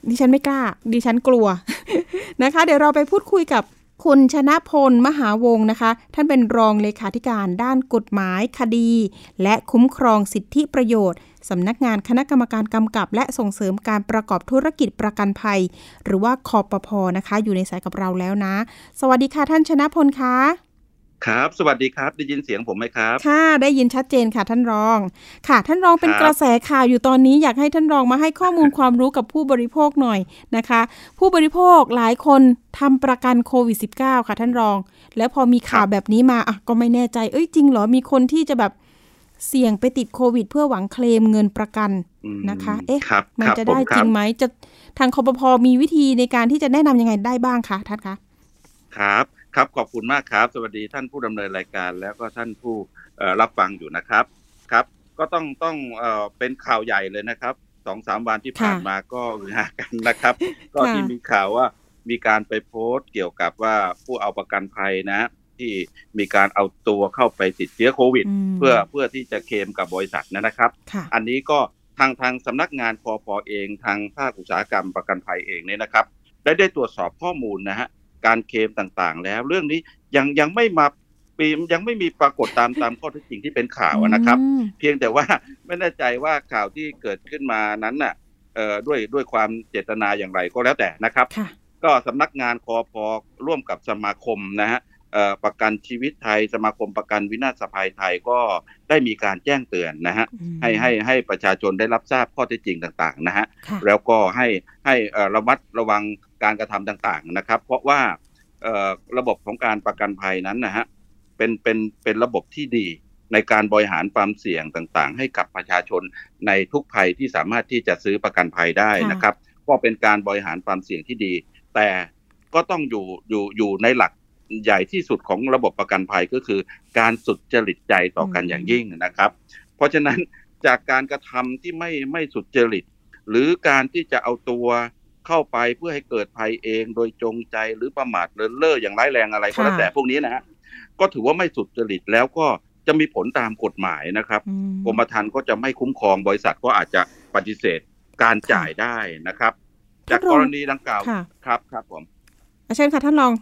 ดิฉันไม่กล้า ดิฉันกลัวนะคะ เดี๋ยวเราไปพูดคุยกับ คุณชนะพลมหาวงศ์นะคะ ท่านเป็นรองเลขาธิการด้านกฎหมายคดี และคุ้มครองสิทธิประโยชน์สำนักงานคณะกรรมการกำกับ และส่งเสริมการประกอบธุรกิจประกันภัย หรือว่าคอปพอนะคะ อยู่ในสายกับเราแล้วนะ สวัสดีค่ะท่านชนะพลคะ ครับ สวัสดีครับได้ยินเสียงผมไหมครับ ค่ะ ได้ยินชัดเจนค่ะท่านรอง ค่ะ ท่านรองเป็นครับกระแสข่าวอยู่ตอนนี้อยากให้ท่านรองมาให้ข้อมูลความรู้กับผู้บริโภคหน่อยนะคะ ผู้บริโภคหลายคนทำประกันโควิด -19 ค่ะท่านรอง แล้วพอมีข่าวแบบนี้มาอะก็ไม่แน่ใจเอ้ยจริงเหรอมีคนที่จะแบบเสี่ยงไปติดโควิด เพื่อหวังเคลมเงินประกันอืมนะคะ เอ๊ะครับมันครับจะได้ผมคจรัริบงไหมจะทางคอปพอมีวิธีในการที่จะแนะนำยังไงได้บ้างคะท่านคะครับ ครับขอบคุณมากครับ สวัสดีท่านผู้ดำเนินรายการ แล้วก็ท่านผู้เอ่อรับฟังอยู่นะครับครับ ก็ต้องต้องเอ่อเป็นข่าวใหญ่เลยนะครับสองสามวันที่ผ่านค่ะมาก็ฮือฮากันนะครับ ก็ค่ะที่มีข่าวว่ามีการไปโพสต์เกี่ยวกับว่าผู้เอาประกันภัยนะ ที่มีการเอาตัวเข้าไปติดเชื้อโควิดมเพื่อเพื่อที่จะเคลมกับบริษัทนะครับค่ะอันนี้ก็ทางทางสำนักงานพอพอเอง ทางภาคอุตสาหกรรมประกันภัยเองเนี่ยนะครับ ได้ได้ตรวจสอบข้อมูลนะฮะ การเคลมต่างๆ แล้ว เรื่องนี้ยังยังไม่มาปียังไม่มีปรากฏตามตามข้อเท็จจริงที่เป็นข่าวนะครับอืมเพียงแต่ว่าไม่แน่ใจว่าข่าวที่เกิดขึ้นมานั้นน่ะเอ่อด้วยด้วยความเจตนาอย่างไรก็แล้วแต่นะครับค่ะก็สำนักงานคอพอร่วมกับสมาคมนะฮะเอ่อประกันชีวิตไทย สมาคมประกันวินาศภัยไทยก็ได้มีการแจ้งเตือนนะฮะอืมให้ให้ให้ประชาชนได้รับทราบข้อเท็จจริงต่างๆนะฮะค่ะแล้วก็ให้ให้เอ่อระมัดระวัง การกระทำต่างๆนะครับ เพราะว่าระบบของการประกันภัยนั้นนะฮะเป็นเป็นเป็นระบบที่ดีในการบริหารความเสี่ยงต่างๆ ให้กับประชาชนในทุกภัยที่สามารถที่จะซื้อประกันภัยได้นะครับ ก็เป็นการบริหารความเสี่ยงที่ดี แต่ก็ต้องอยู่อยู่อยู่ในหลักใหญ่ที่สุดของระบบประกันภัยก็คือ การสุดจริตใจต่อกันอย่างยิ่งนะครับ เพราะฉะนั้นจากการกระทำที่ไม่ไม่สุดจริต หรือการที่จะเอาตัว เข้าไปเพื่อให้เกิดภัยเองโดยจงใจหรือประมาทเลินเล่ออย่างร้ายแรงอะไรก็แล้วค่ะแต่พวกนี้นะฮะก็ถือว่าไม่สุดจริตแล้วก็จะมีผลตามกฎหมายนะครับอืมกรมธรรม์ก็จะไม่คุ้มครองบริษัทก็อาจจะปฏิเสธการจ่ายได้นะครับท่านจากรองกรณีดังกล่าวค่ะครับครับผมอะเชิญค่ะท่านรอง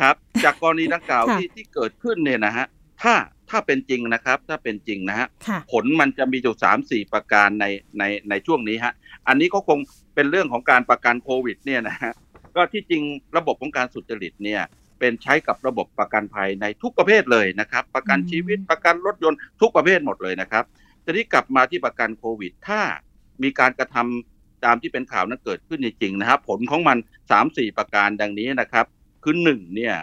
ครับ จากกรณีดังกล่าวค่ะที่ที่เกิดขึ้นเนี่ยนะฮะถ้า ถ้าเป็นจริงนะครับ ถ้าเป็นจริงนะฮะค่ะผลมันจะมีอยู่สามสี่ประการในในในช่วงนี้ฮะ อันนี้ก็คงเป็นเรื่องของการประกันโควิด เนี่ยนะฮะก็ที่จริงระบบของการสุจริตเนี่ย เป็นใช้กับระบบประกันภัยในทุกประเภทเลยนะครับ ประกันอืมชีวิตประกันรถยนต์ทุกประเภทหมดเลยนะครับทีนี้กลับมาที่ประกันโควิด ถ้ามีการกระทำตามที่เป็นข่าวนั้นเกิดขึ้นจริงๆนะครับผลของมันสามสี่ประการดังนี้นะครับ คือหนึ่งเนี่ย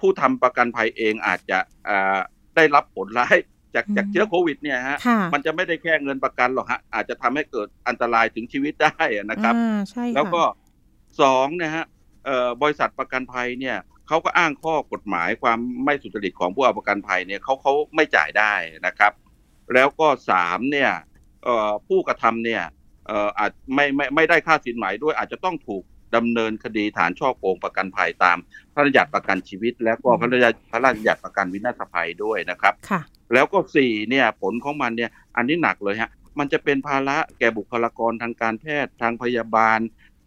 ผู้ทำประกันภัยเองอาจจะอ่า ได้รับผลร้ายจากจากเชื้อโควิดเนี่ยฮะค่ะมันจะไม่ได้แค่เงินประกันหรอกฮะอาจจะทำให้เกิดอันตรายถึงชีวิตได้อะนะครับอ่าใช่ค่ะแล้วก็สองนะฮะเอ่อบริษัทประกันภัยเนี่ยเขาก็อ้างข้อกฎหมายความไม่สุจริตของผู้เอาประกันภัยเนี่ยเขาเขาไม่จ่ายได้นะครับ แล้วก็สามเนี่ยเอ่อผู้กระทำเนี่ยเอ่ออาจไม่ไม่ไม่ได้ค่าสินไหมด้วยอาจจะต้องถูก ดำเนินคดีฐานช่อโกงประกันภัยตามพระราชบัญญัติประกันชีวิต และก็พระราชพระราชบัญญัติประกันวินาศภัยด้วยนะครับค่ะแล้วก็สี่เนี่ยผลของมันเนี่ยอันนี้หนักเลยฮะมันจะเป็นภาระแก่บุคลากรทางการแพทย์ทางพยาบาล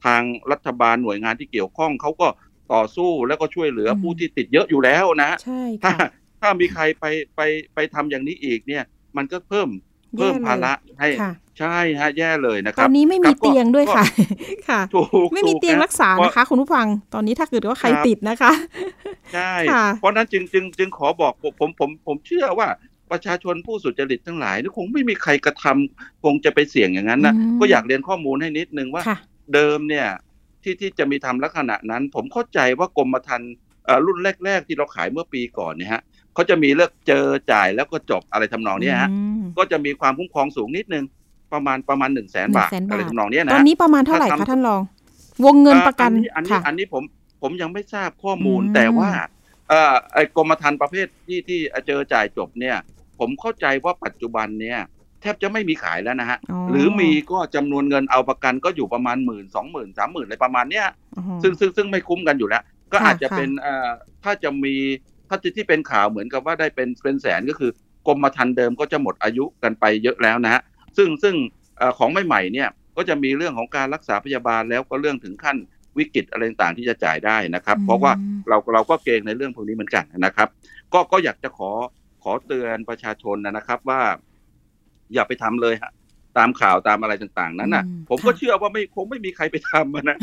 ทางรัฐบาลหน่วยงานที่เกี่ยวข้องเขาก็ต่อสู้แล้วก็ช่วยเหลืออืมผู้ที่ติดเยอะอยู่แล้วนะฮะใช่ถ้าค่ะถ้ามีใครไปไปไปทำอย่างนี้อีกเนี่ย มันก็เพิ่มเพิ่มแย่เลยภาระให้ค่ะ ใช่ฮะแย่เลยนะคตรัอบนนี้ไม่ครัมีบก็เตียงด้วยก็ค่ะค่ะถูกไม่มีถูกเตียงนะรักษาเพราะนะคะ คุณผู้ฟังตอนนี้ถ้าเกิดว่าใครครับติดนะคะใช่ค่ะเพราะฉะนั้นจึงจึงจึงขอบอกผมผมผมผมเชื่อว่าประชาชนผู้สุจริตทั้งหลายนี่คงไม่มีใครกระทำคงจะไปเสี่ยงอย่างนั้นนะอืมก็อยากเรียนข้อมูลให้นิดนึงว่าค่ะเดิมเนี่ยที่ที่จะมีทำลักษณะนั้น ผมเข้าใจว่ากรมธรรม์เอ่อรุ่นแรก ๆ ที่เราขายเมื่อปีก่อนเนี่ยฮะเขาจะมีเลือกเจอจ่ายแล้วก็จบอะไรทำนองเนี้ยฮะอืมก็จะมีความคุ้มครองสูงนิดนึง ประมาณประมาณหนึ่งแสนบาท100,000อะไรบาททำนองเนี้ยตนะอนนี้ประมาณเท่าไหร่ถ้าคะทำท่านรอง วงเงินประกันอ่าอันนี้ค่ะอันนี้ผมผมยังไม่ทราบข้อมูลอืมแต่ว่าเอ่อไอ้กรมธรรม์ประเภทที่ที่เจอจ่ายจบเนี่ย ผมเข้าใจว่าปัจจุบันเนี่ยแทบจะไม่มีขายแล้วนะฮะอ๋อหรือมีก็จำนวนเงินเอาประกันก็อยู่ประมาณหมื่นสองหมื่นสามหมื่นอะไรประมาณเนี้ยอ๋อซึ่งซึ่งซึ่งไม่คุ้มกันอยู่แล้ว ก็ค่ะอาจจะค่ะเป็นเอ่อถ้าจะมีถ้าที่ที่เป็นข่าวเหมือนกับว่าได้เป็นเป็นแสนก็คือกรมธรรม์เดิมก็จะหมดอายุกันไปเยอะแล้วนะฮะ ซึ่งซึ่งเอ่อของใหม่ๆเนี่ยก็จะมีเรื่องของการรักษาพยาบาลแล้วก็เรื่องถึงขั้นวิกฤตอะไรต่างๆที่จะจ่ายได้นะครับ เพราะว่าเราเราก็เกรงในเรื่องพวกนี้เหมือนกันนะครับ ก็ก็อยากจะขอขอเตือนประชาชนนะครับว่า อย่าไปทำเลยฮะตามข่าวตามอะไรต่างๆ นั้นน่ะอืมผมก็ค่ะเชื่อว่าไม่คงไม่มีใครไปทำอะนะ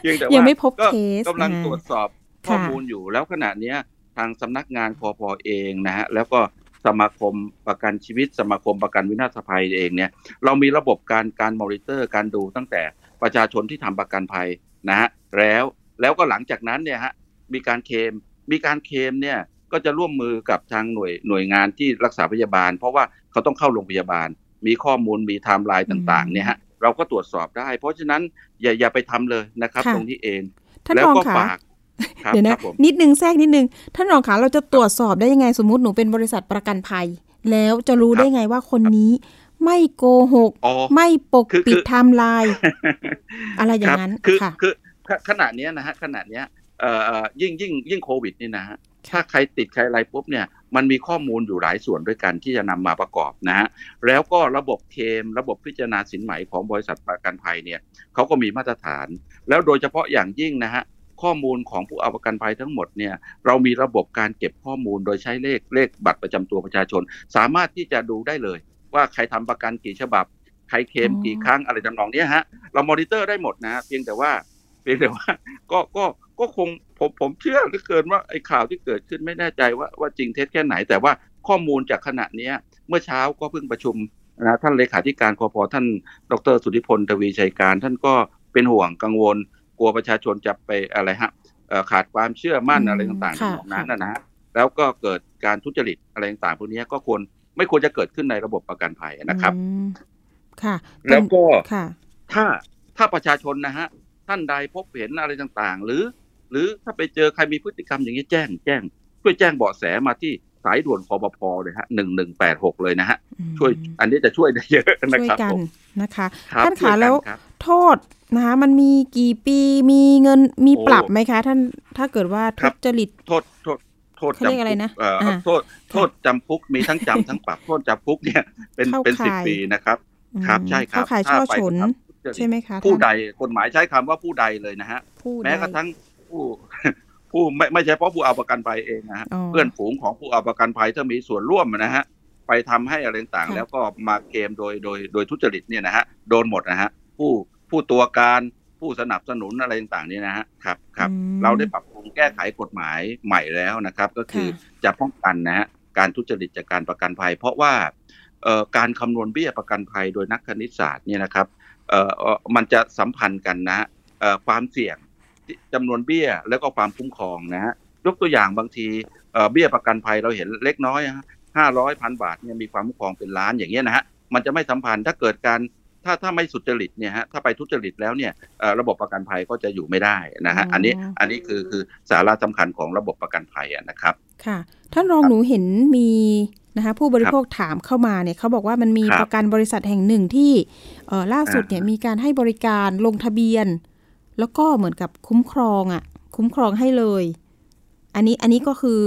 เพียงแต่ยังว่าไม่พบก็เคสกำลังอ่าตรวจสอบข้อมูลอยู่แล้วขณะเนี้ยทางสำนักงานพอพอเองนะฮะแล้วก็ สมาคมประกันชีวิต สมาคมประกันวินาศภัยเองเนี่ยเรามีระบบการการมอนิเตอร์การดูตั้งแต่ประชาชนที่ทำประกันภัยนะฮะแล้วแล้วก็หลังจากนั้นเนี่ยฮะมีการเคลมมีการเคลมเนี่ยก็จะร่วมมือกับทางหน่วยหน่วยงานที่รักษาพยาบาล เพราะว่าเขาต้องเข้าโรงพยาบาล มีข้อมูลมีไทม์ไลน์ต่างๆเนี่ยฮะเราก็ตรวจสอบได้ เพราะฉะนั้นอย่าอย่าไปทำเลยนะครับค่ะตรงนี้เองท่านแล้วรองก็ค่ะฝาก เดี๋ยวนะนิดนึงแทรกนิดนึงท่านรองคะเราจะตรวจสอบได้ยังไงสมมุติหนูเป็นบริษัทประกันภัย แล้วจะรู้ได้ไงว่าคนนี้ไม่โกหก ไม่ปกปิดไทม์ไลน์อะไรอย่างนั้นค่ะคือขณะนี้นะฮะขณะนี้เอ่อยิ่งยิ่งยิ่งโควิดนี่นะฮะถ้าใครติดใครอะไรปุ๊บเนี่ยมันมีข้อมูลอยู่หลายส่วนด้วยกันที่จะนำมาประกอบนะฮะแล้วก็ระบบเคลม ระบบพิจารณาสินไหมของบริษัทประกันภัยเนี่ยเขาก็มีมาตรฐาน แล้วโดยเฉพาะอย่างยิ่งนะฮะ ข้อมูลของผู้เอาประกันภัยทั้งหมดเนี่ยเรามีระบบการเก็บข้อมูลโดยใช้เลขเลขบัตรประจำตัวประชาชน สามารถที่จะดูได้เลย ว่าใครทำประกันกี่ฉบับ ใครเคมกี่ครั้งอะไรจำนองนี้ฮะเรามอนิเตอร์ได้หมดนะเพียงแต่ว่าเพียงแต่ว่าก็ก็ก็คงผมผมเชื่อเหลือเกินว่าไอ้ข่าวที่เกิดขึ้นไม่แน่ใจว่าว่าจริงเท็จแค่ไหน แต่ว่าข้อมูลจากขณะนี้เมื่อเช้าก็เพิ่งประชุมนะท่านเลขาธิการคอพอท่าน ดรสุทธิพลทวีชัยการ ท่านก็เป็นห่วงกังวล กลัวประชาชนจะไปอะไรฮะขาดความเชื่อมั่นอะไรต่างๆของนั้นนะฮะแล้วก็เกิดการทุจริตอะไรต่างๆพวกนี้ก็ควรไม่ควรจะเกิดขึ้นในระบบประกันภัยนะครับค่ะ แล้วก็ถ้าถ้าประชาชนนะฮะท่านใดพบเห็นอะไรต่างๆ หรือ หรือถ้าไปเจอใครมีพฤติกรรมอย่างนี้แจ้งแจ้งช่วยแจ้งเบาะแสมาที่สายด่วนคอปพอเลยฮะหนึ่งหนึ่งแปดหกเลยนะฮะช่วยอันนี้จะช่วยได้เยอะนะครับกันนะคะท่านขาแล้วโทษ นะคะมันมีกี่ปีมีเงินมีปรับไหมคะ ท่านถ้าเกิดว่าทุจริตโทษโทษโทษจำคุกโทษโทษจำคุกมีทั้งจำทั้งปรับโทษจำคุกเนี่ยเป็นเป็นสิบปีนะครับครับใช่ครับถ้าช่อฉนใช่ไหมคะผู้ใดกฎหมายใช้คำว่าผู้ใดเลยนะฮะแม้กระทั่งผู้ผู้ไม่ไม่ใช่เพราะผู้เอาประกันภัยเองนะฮะเพื่อนฝูงของผู้เอาประกันภัยถ้ามีส่วนร่วมนะฮะไปทำให้อะไรต่างแล้วก็มาเกมโดยโดยโดยทุจริตเนี่ยนะฮะโดนหมดนะฮะผู้ ผู้ตัวการผู้สนับสนุนอะไรต่างๆนี่นะฮะครับครับเราได้ปรับปรุงแก้ไขกฎหมายใหม่แล้วนะครับ ก็คือจะป้องกันนะฮะการทุจริตจากการประกันภัย เพราะว่าการคำนวณเบี้ยประกันภัยโดยนักคณิตศาสตร์เนี่ยนะครับเอ่อมันจะสัมพันธ์กันนะเอ่อความเสี่ยงจำนวนเบี้ยแล้วก็ความคุ้มครองนะฮะยกตัวอย่างบางทีเอ่อเบี้ยประกันภัยเราเห็นเล็กน้อยห้าร้อยพันบาทเนี่ยมีความคุ้มครองเป็นล้านอย่างเงี้ยนะฮะมันจะไม่สัมพันธ์ถ้าเกิดการ ถ้าถ้าไม่สุจริตเนี่ยฮะถ้าไปทุจริตแล้วเนี่ยระบบประกันภัยก็จะอยู่ไม่ได้นะฮะอันนี้อันนี้คือคือสาระสำคัญของระบบประกันภัยนะครับค่ะท่านรองหนูเห็นมีนะคะผู้บริโภคถามเข้ามาเนี่ยเขาบอกว่ามันมีประกันบริษัทแห่งหนึ่งที่ล่าสุดเนี่ยมีการให้บริการลงทะเบียน แล้วก็เหมือนกับคุ้มครองอะคุ้มครองให้เลย อันนี้อันนี้ก็คือ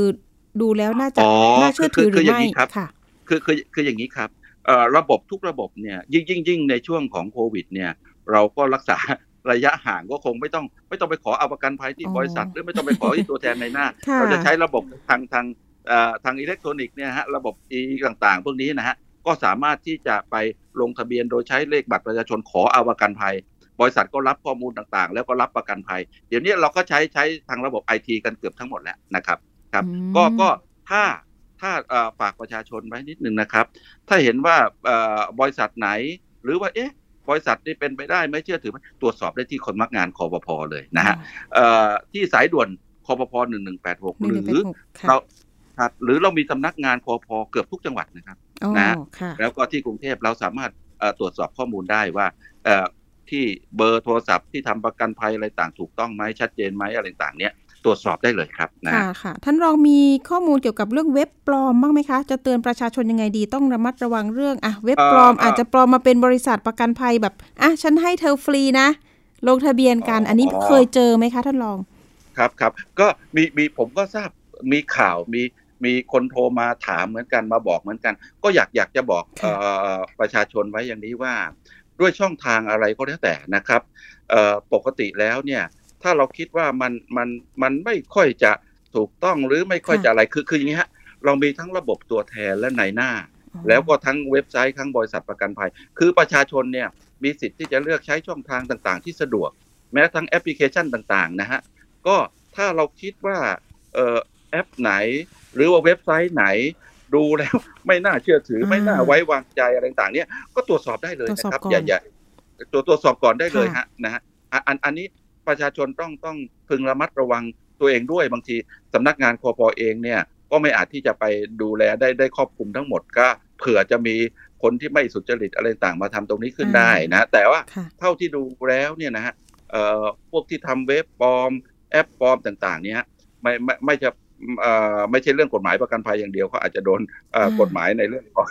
ดูแล้วน่าจะน่าเชื่อถือหรือไม่ค่ะคือคือคืออย่างนี้ครับ ระบบทุกระบบเนี่ยยิ่งยิ่งยิ่งในช่วงของโควิดเนี่ยเราก็รักษาระยะห่างก็คงไม่ต้องไม่ต้องไปขอเอาประกันภัยที่บริษัทหรือไม่ต้องไปขอที่ตัวแทนในหน้า เราจะใช้ระบบทางทางทางอิเล็กทรอนิกส์เนี่ยฮะระบบอีต่างๆ พวกนี้นะฮะก็สามารถที่จะไปลงทะเบียนโดยใช้เลขบัตรประชาชนขอเอาประกันภัย บริษัทก็รับข้อมูลต่างๆ แล้วก็รับประกันภัย เดี๋ยวนี้เราก็ใช้ใช้ทางระบบไอทีกันเกือบทั้งหมดแล้วนะครับครับ ก็ก็ถ้า ถ้าฝากประชาชนไว้นิดนึงนะครับ ถ้าเห็นว่าบริษัทไหน หรือว่าเอ๊ะบริษัทนี่เป็นไปได้ไม่เชื่อถือตรวจสอบได้ที่คนมักงานคอปพอเลยนะฮะที่สายด่วนคอปพหนึ่งหนึ่งแปดหกหรือเราครับหรือเรามีสำนักงานคอพอเกือบทุกจังหวัดนะครับนะแล้วก็ที่กรุงเทพเราสามารถตรวจสอบข้อมูลได้ว่าที่เบอร์โทรศัพท์ที่ทำประกันภัยอะไรต่างถูกต้องไหมชัดเจนไหมอะไรต่างเนี้ย ตรวจสอบได้เลยครับนะค่ะค่ะ ท่านรองมีข้อมูลเกี่ยวกับเรื่องเว็บปลอมบ้างไหมคะ จะเตือนประชาชนยังไงดีต้องระมัดระวังเรื่องอะเว็บปลอมอาจจะปลอมมาเป็นบริษัทประกันภัยแบบอะฉันให้เธอฟรีนะ ลงทะเบียนกันอันนี้เคยเจอไหมคะท่านรอง ครับครับก็มีมีผมก็ทราบมีข่าวมีมีคนโทรมาถามเหมือนกันมาบอกเหมือนกัน ก็อยากอยากจะบอกประชาชนไว้อย่างนี้ว่า ด้วยช่องทางอะไรก็แล้วแต่นะครับปกติแล้วเนี่ย ถ้าเราคิดว่ามันมันมันไม่ค่อยจะถูกต้องหรือไม่ค่อยจะอะไรคือคืออย่างนี้ฮะเรามีทั้งระบบตัวแทนและในหน้า แล้วก็ทั้งเว็บไซต์ทั้งบริษัทประกันภัย คือประชาชนเนี่ยมีสิทธิ์ที่จะเลือกใช้ช่องทางต่างๆ ที่สะดวก แม้ทั้งแอปพลิเคชันต่างๆนะฮะก็ถ้าเราคิดว่าแอปไหน หรือว่าเว็บไซต์ไหน ดูแล้วไม่น่าเชื่อถือไม่น่าไว้วางใจอะไรต่างๆเนี่ยก็ตรวจสอบได้เลยนะครับอย่าอย่าตัวตรวจสอบก่อนได้เลยฮะนะฮะอันอันนี้ ประชาชนต้องต้องพึงระมัดระวังตัวเองด้วยบางทีสำนักงานคอพอเองเนี่ยก็ไม่อาจที่จะไปดูแลได้ได้ครอบคลุมทั้งหมดก็เผื่อจะมีคนที่ไม่สุจริตอะไรต่างมาทำตรงนี้ขึ้นได้นะแต่ว่าเท่าที่ดูแล้วเนี่ยนะฮะพวกที่ทำเว็บปลอมแอปปลอมต่างๆ เนี้ยไม่ไม่ไม่จะไม่ใช่เรื่องกฎหมายประกันภัยอย่างเดียวเขาอาจจะโดนกฎหมายในเรื่องของ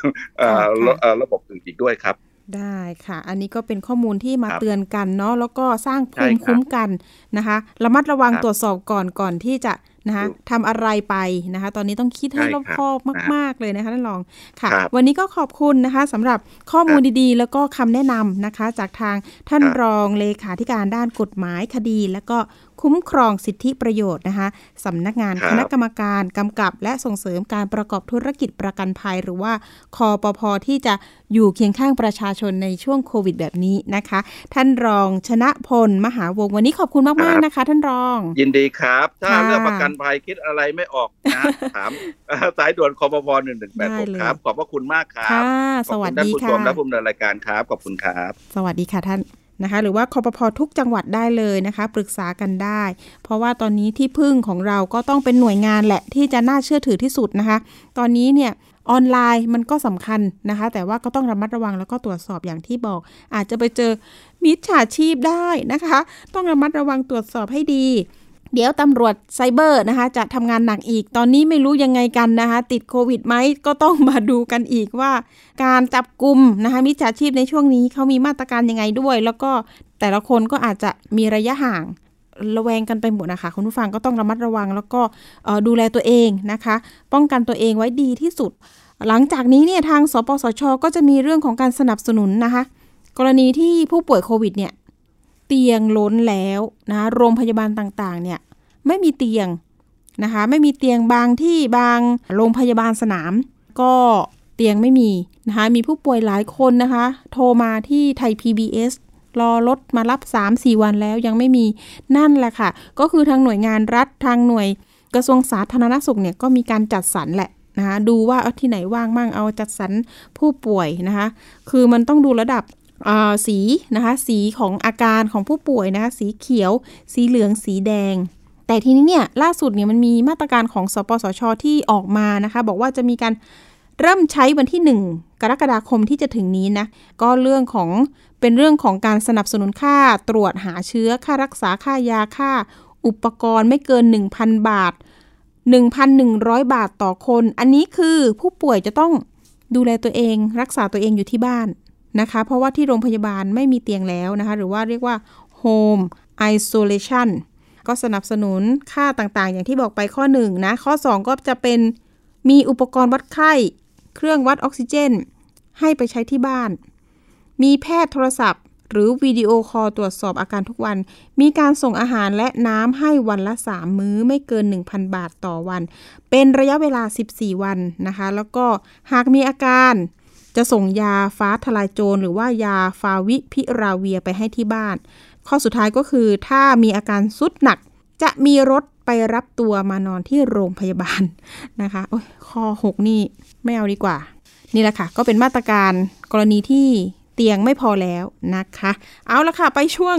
ระบบอื่นอีกด้วยครับ ได้ค่ะ อันนี้ก็เป็นข้อมูลที่มาเตือนกันเนาะแล้วก็สร้างภูมิคุ้มกันนะคะระมัดระวังตรวจสอบก่อนก่อนที่จะนะคะทำอะไรไปนะคะ ตอนนี้ต้องคิดให้รอบคอบมาก ๆ เลยนะคะท่านรองค่ะ วันนี้ก็ขอบคุณนะคะสำหรับข้อมูลดีๆ แล้วก็คำแนะนำนะคะ จากทางท่านรองเลขาธิการด้านกฎหมายคดี แล้วก็ คุ้มครองสิทธิประโยชน์นะคะสำนักงานคณะกรรมการกำกับ และส่งเสริมการประกอบธุรกิจประกันภัย หรือว่าคอปพอที่จะอยู่เคียงข้างประชาชนในช่วงโควิดแบบนี้นะคะ ท่านรองชนะพลมหาวงวันนี้ขอบคุณมาก ๆ นะคะ ท่านรอง ยินดีครับ ถ้าเรื่องประกันภัยคิดอะไรไม่ออกนะถามสายด่วนคอปพหนึ่งหนึ่งแปดหกครับ ขอบพระคุณมากครับค่ะสวัสดีค่ะท่านผู้ชมและผู้ดำเนินรายการครับขอบคุณครับ สวัสดีค่ะท่าน นะคะหรือว่าคอปพอทุกจังหวัดได้เลยนะคะปรึกษากันได้ เพราะว่าตอนนี้ที่พึ่งของเราก็ต้องเป็นหน่วยงานแหละที่จะน่าเชื่อถือที่สุดนะคะ ตอนนี้เนี่ยออนไลน์มันก็สำคัญนะคะ แต่ว่าก็ต้องระมัดระวังแล้วก็ตรวจสอบอย่างที่บอก อาจจะไปเจอมิจฉาชีพได้นะคะ ต้องระมัดระวังตรวจสอบให้ดี เดี๋ยวตำรวจไซเบอร์นะคะ จะทำงานหนักอีก ตอนนี้ไม่รู้ยังไงกันนะคะ ติดโควิดไหมก็ต้องมาดูกันอีกว่า การจับกลุ่มนะคะมิจฉาชีพในช่วงนี้เขามีมาตรการยังไงด้วย แล้วก็แต่ละคนก็อาจจะมีระยะห่างระแวงกันไปหมดนะคะคุณผู้ฟังก็ต้องระมัดระวัง แล้วก็ดูแลตัวเองนะคะ ป้องกันตัวเองไว้ดีที่สุด หลังจากนี้เนี่ยทางสปสช ก็จะมีเรื่องของการสนับสนุนนะคะ กรณีที่ผู้ป่วยโควิดเนี่ย เตียงล้นแล้วนะโรงพยาบาลต่างๆเนี่ยไม่มีเตียงนะคะไม่มีเตียงบางที่บางโรงพยาบาลสนาม ก็เตียงไม่มีนะคะมีผู้ป่วยหลายคนนะคะ โทรมาที่ไทย PBS รอรถมารับ 3-4 วันแล้วยังไม่มีนั่นแหละค่ะ ก็คือทางหน่วยงานรัฐทางหน่วยกระทรวงสาธารณสุขเนี่ยก็มีการจัดสรรแหละนะคะดูว่าเอาที่ไหนว่างมั่งเอาจัดสรรผู้ป่วยนะคะ คือมันต้องดูระดับ สีนะคะสีของอาการของผู้ป่วยนะคะสีเขียว สีเหลืองสีแดง แต่ทีนี้เนี่ยล่าสุดเนี่ยมันมีมาตรการของสปสชที่ออกมานะคะบอกว่าจะมีการเริ่มใช้วันที่ 1 กรกฎาคมที่จะถึงนี้นะก็เรื่องของเป็นเรื่องของการสนับสนุนค่าตรวจหาเชื้อค่ารักษาค่ายาค่า อุปกรณ์ไม่เกิน 1,000 บาท 1,100 บาทต่อคน อันนี้คือผู้ป่วยจะต้องดูแลตัวเอง รักษาตัวเองอยู่ที่บ้าน นะคะ เพราะว่าที่โรงพยาบาลไม่มีเตียงแล้วนะคะ หรือว่าเรียกว่า home isolation ก็สนับสนุนค่าต่างๆ อย่างที่บอกไปข้อ1นะข้อ 2 ก็จะเป็นมีอุปกรณ์วัดไข้ เครื่องวัดออกซิเจน ให้ไปใช้ที่บ้าน มีแพทย์โทรศัพท์ หรือวิดีโอคอลตรวจสอบอาการทุกวัน มีการส่งอาหารและน้ำให้วันละ 3 มื้อไม่เกิน 1,000 บาทต่อวัน เป็นระยะเวลา 14 วันนะคะ แล้วก็หากมีอาการ จะส่งยาฟ้าทลายโจรหรือว่ายาฟาวิพิราเวียไปให้ที่บ้าน ข้อสุดท้ายก็คือถ้ามีอาการสุดหนัก จะมีรถไปรับตัวมานอนที่โรงพยาบาลนะคะโอ้ยข้อ 6 นี่ไม่เอาดีกว่า นี่แหละค่ะ ก็เป็นมาตรการกรณีที่เตียงไม่พอแล้วนะคะ เอาละค่ะ ไปช่วง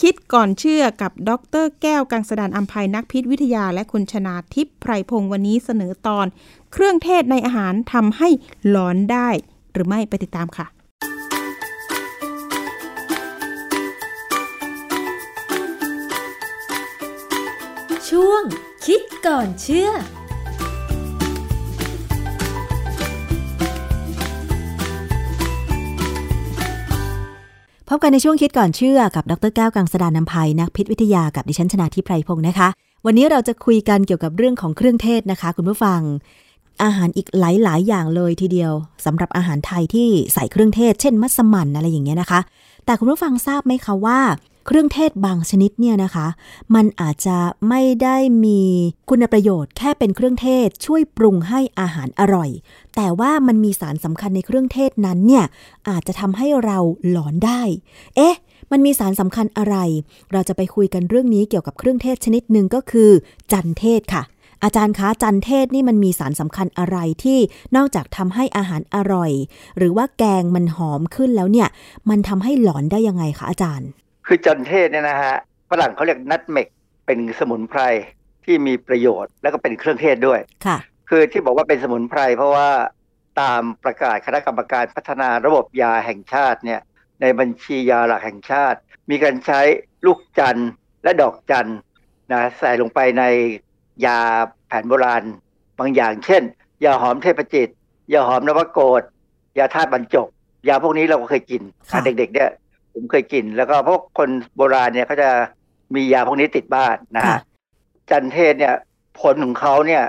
คิดก่อนเชื่อกับดรแก้วกังสดานอัมภัยนักพิษวิทยาและคุณชนาทิพย์ไพรพงศ์วันนี้เสนอตอน เครื่องเทศในอาหารทำให้หลอนได้ หรือไม่ไปติดตามค่ะช่วงคิดก่อนเชื่อ พบกันในช่วงคิดก่อนเชื่อกับ ดรแก้วกังสดานนภัยนักพิษวิทยากับดิฉันชนาทิพไพรพงศ์นะคะ วันนี้เราจะคุยกันเกี่ยวกับเรื่องของเครื่องเทศนะคะ คุณผู้ฟัง อาหารอีกหลาย ๆ อย่างเลยทีเดียวสำหรับอาหารไทยที่ใส่เครื่องเทศ เช่น มัสมั่นอะไรอย่างเงี้ยนะคะ แต่คุณผู้ฟังทราบไหมคะว่า เครื่องเทศบางชนิดเนี่ยนะคะ มันอาจจะไม่ได้มีคุณประโยชน์แค่เป็นเครื่องเทศช่วยปรุงให้อาหารอร่อย แต่ว่ามันมีสารสำคัญในเครื่องเทศนั้นเนี่ยอาจจะทำให้เราหลอนได้ เอ๊ะมันมีสารสำคัญอะไร เราจะไปคุยกันเรื่องนี้เกี่ยวกับเครื่องเทศชนิดหนึ่งก็คือ จันเทศค่ะ อาจารย์คะจันเทศนี่มันมีสารสำคัญอะไรที่นอกจากทำให้อาหารอร่อย หรือว่าแกงมันหอมขึ้นแล้วเนี่ย มันทำให้หลอนได้ยังไงคะอาจารย์ คือจันเทศเนี่ยนะฮะฝรั่งเขาเรียกนัทเมกเป็นสมุนไพรที่มีประโยชน์แล้วก็เป็นเครื่องเทศด้วยค่ะ คือที่บอกว่าเป็นสมุนไพร เพราะว่าตามประกาศคณะกรรมการพัฒนาระบบยาแห่งชาติเนี่ยในบัญชียาหลักแห่งชาติ มีการใช้ลูกจันและดอกจันนะใส่ลงไปใน ยาแผนโบราณ บางอย่าง เช่น ยาหอมเทพจิต ยาหอมนวโกดยาธาตุบรรจกยาพวกนี้เราก็เคยกินเด็กๆเนี่ยผมเคยกิน แล้วก็พวกคนโบราณเนี่ยเขาจะมียาพวกนี้ติดบ้านนะฮะจันเทศเนี่ย ผลของเขาเนี่ย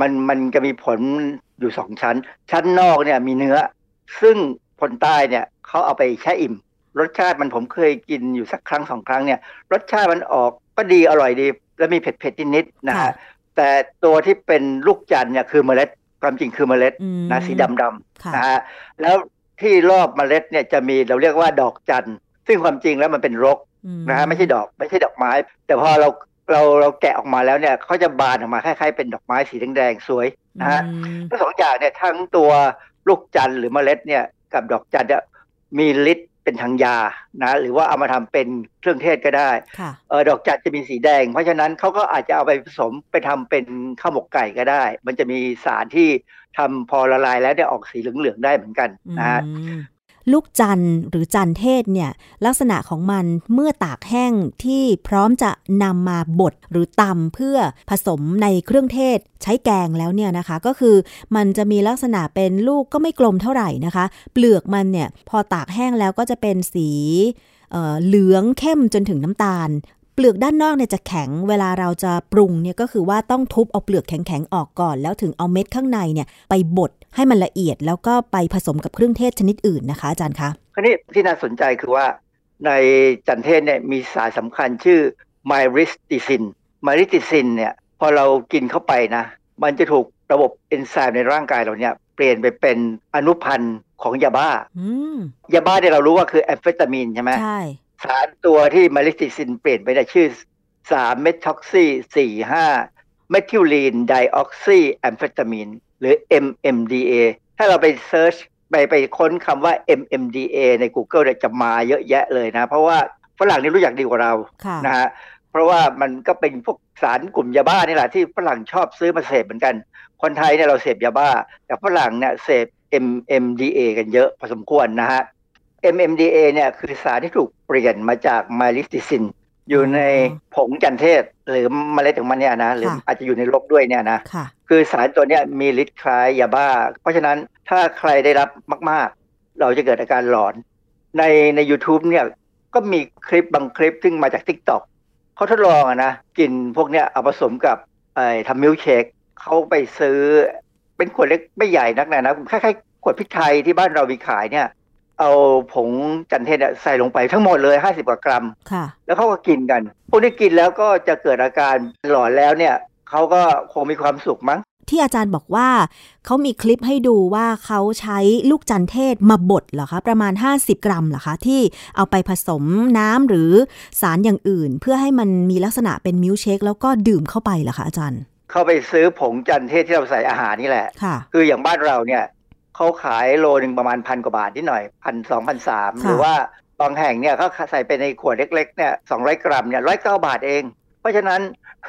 มันมันจะมีผลอยู่สองชั้น ชั้นนอกเนี่ยมีเนื้อ ซึ่งคนใต้เนี่ยเขาเอาไปแช่อิ่ม รสชาติมันผมเคยกินอยู่สักครั้งสองครั้งเนี่ย รสชาติมันออกก็ดีอร่อยดี แล้วมีเผ็ดเผ็ดนิดๆนะฮะ แต่ตัวที่เป็นลูกจันเนี่ยคือเมล็ดความจริงคือเมล็ดนะสีดำๆนะฮะแล้วที่รอบเมล็ดเนี่ยจะมีเราเรียกว่าดอกจันซึ่งความจริงแล้วมันเป็นรกนะฮะไม่ใช่ดอกไม่ใช่ดอกไม้ แต่พอเราเราเราแกะออกมาแล้วเนี่ยเขาจะบานออกมาคล้ายๆเป็นดอกไม้สีแดงๆสวยนะฮะทั้งสองอย่างเนี่ยทั้งตัวลูกจันทร์หรือเมล็ดเนี่ยกับดอกจันทร์เนี่ยมีฤทธิ์ เป็นทางยานะหรือว่าเอามาทำเป็นเครื่องเทศก็ได้เออดอกจันทร์จะมีสีแดง เพราะฉะนั้นเขาก็อาจจะเอาไปผสมไปทำเป็นข้าวหมกไก่ก็ได้ มันจะมีสารที่ทำพอละลายแล้วเนี่ยออกสีเหลืองๆได้เหมือนกันนะฮะ ลูกจันหรือจันเทศเนี่ยลักษณะของมันเมื่อตากแห้งที่พร้อมจะนำมาบดหรือตำเพื่อผสมในเครื่องเทศใช้แกงแล้วเนี่ยนะคะก็คือมันจะมีลักษณะเป็นลูกก็ไม่กลมเท่าไหร่นะคะ เปลือกมันเนี่ยพอตากแห้งแล้วก็จะเป็นสีเหลืองเข้มจนถึงน้ำตาลเปลือกด้านนอกเนี่ยจะแข็งเวลาเราจะปรุงเนี่ยก็คือว่าต้องทุบเอาเปลือกแข็งๆออกก่อน แล้วถึงเอาเม็ดข้างในเนี่ยไปบด ให้มันละเอียดแล้วก็ไปผสมกับเครื่องเทศชนิดอื่นนะคะอาจารย์คะคราวนี้ที่น่าสนใจคือว่าในจันทน์เทศเนี่ยมีสารสำคัญชื่อ myristicin myristicin เนี่ยพอเรากินเข้าไปนะ มันจะถูกระบบเอนไซม์ในร่างกายเราเนี่ยเปลี่ยนไปเป็นอนุพันธ์ของยาบ้ายาบ้าเนี่ยเรารู้ว่าคือแอมเฟตามีนใช่ไหมใช่สารตัวที่ myristicin เปลี่ยนไปในชื่อสาม methoxy สี่ห้า methylenedioxyamphetamine หรือ MMDA ถ้าเราไป search ไปไปค้นคำว่า MMDA ใน Google เนี่ยจะมาเยอะแยะเลยนะ เพราะว่าฝรั่งนี่รู้จักดีกว่าเรานะฮะเพราะว่ามันก็เป็นพวกสารกลุ่มยาบ้านี่แหละที่ฝรั่งชอบซื้อมาเสพเหมือนกัน คนไทยเนี่ยเราเสพยาบ้า แต่ฝรั่งเนี่ยเสพ MMDA กันเยอะพอสมควรนะฮะ MMDA เนี่ยคือสารที่ถูกเปลี่ยนมาจาก myristicin อยู่ในผงจันทน์เทศ หรือเมล็ดของมันเนี่ยนะหรืออาจจะอยู่ในโลกด้วยเนี่ยนะคือสารตัวเนี้ยมีฤทธิ์คล้ายยาบ้า เพราะฉะนั้นถ้าใครได้รับมาก ๆ เราจะเกิดอาการหลอน ในใน u t u b e เนี่ยก็มีคลิปบางคลิปซึ่งมาจาก Tik t o อกเขาทดลองอะนะกินพวกเนี้ยเอาผสมกับไอ้ทำมิลเชคเขาไปซื้อเป็นขวดเล็กไม่ใหญ่นักนะนะคล้ายๆขวดพริกไทยที่บ้านเรามีขายเนี่ย เอาผงจันเทศใส่ลงไปทั้งหมดเลยห้าสิบกว่ากรัมค่ะแล้วเขาก็กินกัน พวกนี้กินแล้วก็จะเกิดอาการหลอนแล้วเนี่ยเขาก็คงมีความสุขมั้ง ที่อาจารย์บอกว่าเขามีคลิปให้ดูว่าเขาใช้ลูกจันทน์เทศมาบดเหรอคะ ประมาณ 50 กรัมเหรอคะ ที่เอาไปผสมน้ำหรือสารอย่างอื่น เพื่อให้มันมีลักษณะเป็นมิลเชคแล้วก็ดื่มเข้าไปเหรอคะอาจารย์เข้าไปซื้อผงจันทน์เทศที่เราใส่อาหารนี่แหละค่ะคืออย่างบ้านเราเนี่ย เขาขายโลหนึ่งประมาณพันกว่าบาทนิดหน่อยพันสองพันสามหรือว่าบางแห่งเนี่ยเขาใส่ไปในขวดเล็กๆเนี่ยสองร้อยกรัมเนี่ยร้อยเก้าบาทเอง เพราะฉะนั้น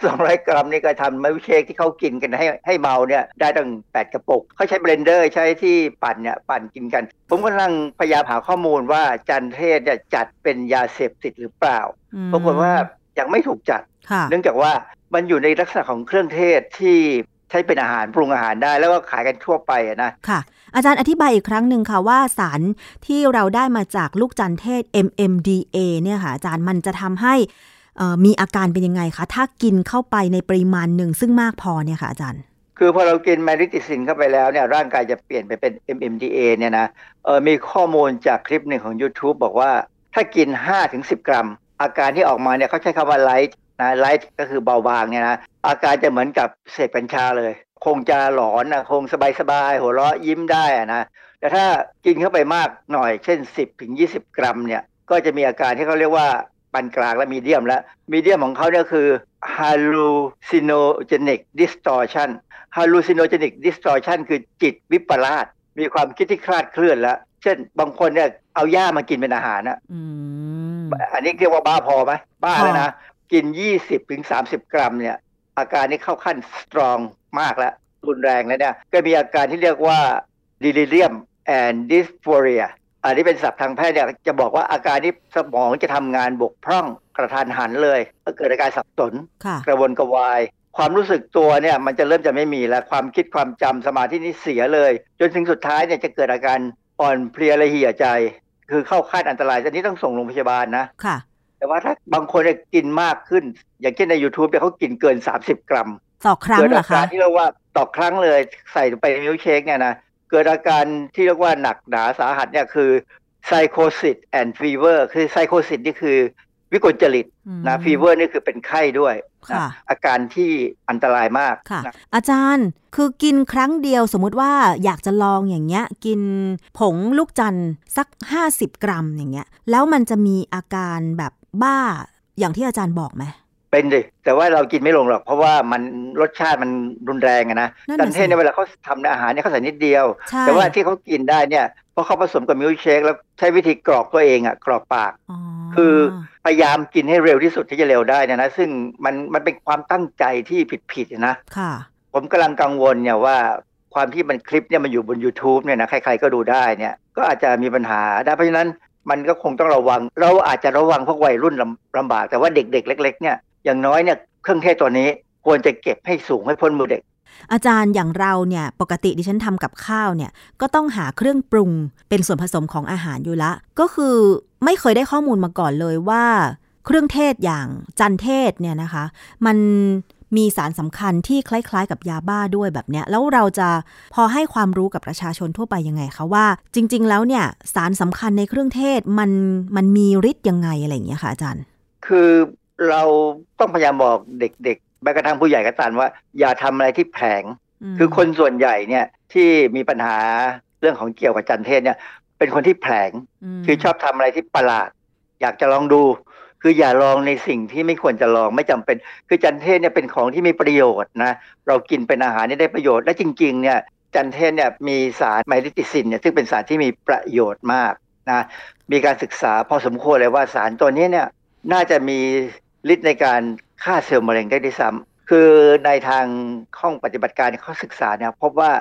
สองร้อยกรัมนี่ก็ทำมิลเชคที่เขากินกันให้ให้เมาเนี่ยได้ตั้งแปดกระปุกเขาใช้ blender ใช้ที่ปั่นเนี่ยปั่นกินกัน ผมกำลังพยายามหาข้อมูลว่าจันทน์เทศเนี่ยจัดเป็นยาเสพติดหรือเปล่าปรากฏว่ายังไม่ถูกจัด เนื่องจากว่ามันอยู่ในลักษณะของเครื่องเทศที่ใช้เป็นอาหารปรุงอาหารได้แล้วก็ขายกันทั่วไปนะค่ะ อาจารย์อธิบายอีกครั้งหนึ่งค่ะว่าสารที่เราได้มาจากลูกจันเทศ MMDA เนี่ยค่ะอาจารย์มันจะทำให้มีอาการเป็นยังไงคะ ถ้ากินเข้าไปในปริมาณหนึ่งซึ่งมากพอเนี่ยค่ะอาจารย์ คือพอเรากินแมริติซินเข้าไปแล้วเนี่ยร่างกายจะเปลี่ยนไปเป็น MMDA เนี่ยนะเออมีข้อมูลจากคลิปหนึ่งของ YouTube บอกว่า ถ้ากิน 5-10 กรัม อาการที่ออกมาเนี่ยเขาใช้คำว่าไลท์ นะไลท์ก็คือเบาบางเนี่ยนะอาการจะเหมือนกับเสพกัญชาเลย คงจะหลอนนะคงสบายสบายหัวเราะยิ้มได้อะนะแต่ถ้ากินเข้าไปมากหน่อยเช่น 10ถึง20 กรัมเนี่ยก็จะมีอาการที่เขาเรียกว่าปานกลางและมีเดียมแล้วมีเดียมของเขาเนี่ยคือ hallucinogenic distortion hallucinogenic distortion คือจิตวิปลาสมีความคิดที่คลาดเคลื่อนแล้ว เช่นบางคนเนี่ยเอาหญ้ามากินเป็นอาหารนะอันนี้เรียกว่าบ้าพอไหมบ้าแล้วนะ กิน 20ถึง30 กรัมเนี่ยอาการนี้เข้าขั้นสตรองมากแล้วรุนแรงแล้วเนี่ยก็มีอาการที่เรียกว่า delirium and dysphoria อันนี้เป็นศัพท์ทางแพทย์เนี่ยจะบอกว่าอาการนี้สมองจะทำงานบกพร่องกระทันหันเลยก็เกิดอาการสับสนค่ะกระวนกระวาย ความรู้สึกตัวเนี่ยมันจะเริ่มจะไม่มีแล้วความคิดความจำสมาธินี่เสียเลย จนถึงสุดท้ายเนี่ยจะเกิดอาการอ่อนเพลียระเหี่ยใจ คือเข้าขั้นอันตรายอันนี้ต้องส่งโรงพยาบาลนะค่ะ แต่ว่าถ้าบางคนเนี่ยกินมากขึ้น อย่างเช่นใน YouTube เนี่ยเขากินเกิน 30 กรัม ต่อครั้งเกิดเหรอาอการคะที่เรียกว่าต่อครั้งเลยใส่ลงไปในมิลค์เชคเนี่ยนะเกิดอาการที่เรียกว่าหนักหนาสาหัสเนี่ยคือ psychosis and fever คือ psychosis นี่คือ วิกลจริตอืมนะ fever นี่คือเป็นไข้ด้วยนะค่ะอาการที่อันตรายมากค่ะนะอาจารย์คือกินครั้งเดียวสมมุติว่าอยากจะลองอย่างเงี้ย กินผงลูกจันทร์สัก 50 กรัมอย่างเงี้ย แล้วมันจะมีอาการแบบบ้าอย่างที่อาจารย์บอกไหม เป็นดิแต่ว่าเรากินไม่ลงหรอก เพราะว่ามันรสชาติมันรุนแรงอะนะนั่นจัน่ะนเทสิศในยเวลาเขาทำในอาหารเนี่ยเขาใส่นิดเดียวใช่แต่ว่าที่เขากินได้เนี่ยเพราะเขาผสมกับมิลค์เชคแล้วใช้วิธีกรอกตัวเองอะกรอกปากอ๋อคือพยายามกินให้เร็วที่สุดที่จะเร็วได้เนยนะซึ่งมันมันเป็นความตั้งใจที่ผิดๆนะค่ะ ผมกำลังกังวลเนี่ยว่าความที่มันคลิปเนี่ยมันอยู่บน YouTube เนี่ยนะใคร ๆก็ดูได้เนี่ยก็อาจจะมีปัญหาได้เพราะฉะนั้นมันก็คงต้องระวัง เราอาจจะระวังพวกวัยรุ่นลำลำบาก แต่ว่าเด็กๆเล็ก ๆ เนี่ย อย่างน้อยเนี่ยเครื่องเทศตัวนี้ควรจะเก็บให้สูงให้พ้นมือเด็ก อาจารย์อย่างเราเนี่ยปกติดิฉันทำกับข้าวเนี่ยก็ต้องหาเครื่องปรุงเป็นส่วนผสมของอาหารอยู่ละ ก็คือไม่เคยได้ข้อมูลมาก่อนเลยว่า เครื่องเทศอย่างจันเทศเนี่ยนะคะ มันมีสารสำคัญที่คล้ายๆ กับยาบ้าด้วยแบบเนี้ย แล้วเราจะพอให้ความรู้กับประชาชนทั่วไปยังไงคะว่า จริง ๆ แล้วเนี่ยสารสำคัญในเครื่องเทศมันมันมีฤทธิ์ยังไงอะไรอย่างเงี้ยค่ะอาจารย์ คือ เราต้องพยายามบอกเด็กๆแม้กระทั่งผู้ใหญ่ก็ตามว่า อย่าทำอะไรที่แผลงมคือคนส่วนใหญ่เนี่ยที่มีปัญหาเรื่องของเกี่ยวกับจันเทศเนี่ย เป็นคนที่แผลงมคือชอบทำอะไรที่ประหลาด อยากจะลองดู คืออย่าลองในสิ่งที่ไม่ควรจะลองไม่จำเป็น คือจันเทศเนี่ยเป็นของที่มีประโยชน์นะเรากินเป็นอาหารนี่ได้ประโยชน์และจริง ๆ เนี่ยจันเทศเนี่ยมีสารไมลิติซินเนี่ยซึ่งเป็นสารที่มีประโยชน์มากนะมีการศึกษาพอสมควรเลยว่าสารตัวนี้เนี่ยน่าจะมี ฤทธิ์ในการฆ่าเซลล์มะเร็งได้ด้วยซ้ำคือในทางห้องปฏิบัติการเขาศึกษาเนี่ยพบว่า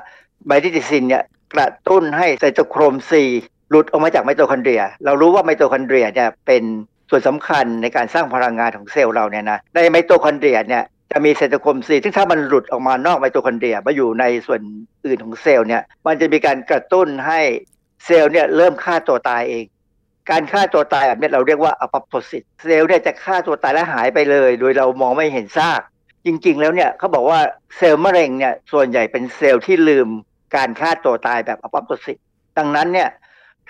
myristicin เนี่ยกระตุ้นให้ cytochrome c หลุดออกมาจากไมโตคอนเดรีย เรารู้ว่าไมโตคอนเดรียเนี่ยเป็นส่วนสำคัญในการสร้างพลังงานของเซลล์เราเนี่ยนะในไมโตคอนเดรียเนี่ยจะมี cytochrome c ซึ่งถ้ามันหลุดออกมานอกไมโตคอนเดรียมาอยู่ในส่วนอื่นของเซลล์เนี่ยมันจะมีการกระตุ้นให้เซลล์เนี่ยเริ่มฆ่าตัวตายเอง การฆ่าตัวตายแบบนี้เราเรียกว่าอ p ป p t o s i s เซลล์เนี่ยจะฆ่าตัวตายและหายไปเลย โดยเรามองไม่เห็นซาก จริง ๆ แล้วเนี่ยเขาบอกว่าเซลล์มะเร็งเนี่ยส่วนใหญ่เป็นเซลล์ที่ลืมการฆ่าตัวตายแบบอ p ป p t o s i s ดังนั้นเนี่ย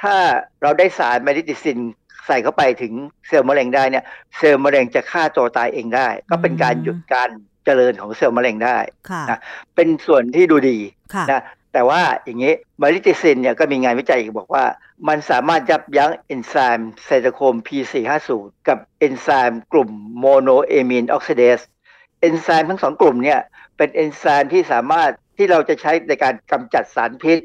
ถ้าเราได้สาร myristicin ใส่เข้าไปถึงเซลล์มะเร็งได้เนี่ยเซลล์มะเร็งจะฆ่าตัวตายเองได้ ก็เป็นการหยุดการเจริญของเซลล์มะเร็งได้ค่ะนะเป็นส่วนที่ดูดีค่ะนะ แต่ว่าอย่างนี้ myristicin เนี่ยก็มีงานวิจัยอีกบอกว่า มันสามารถยับยั้งเอนไซม์ cytochrome P450 กับเอนไซม์กลุ่ม monoamine oxidase เอนไซม์ทั้งสองกลุ่มเนี่ยเป็นเอนไซม์ที่สามารถที่เราจะใช้ในการกำจัดสารพิษ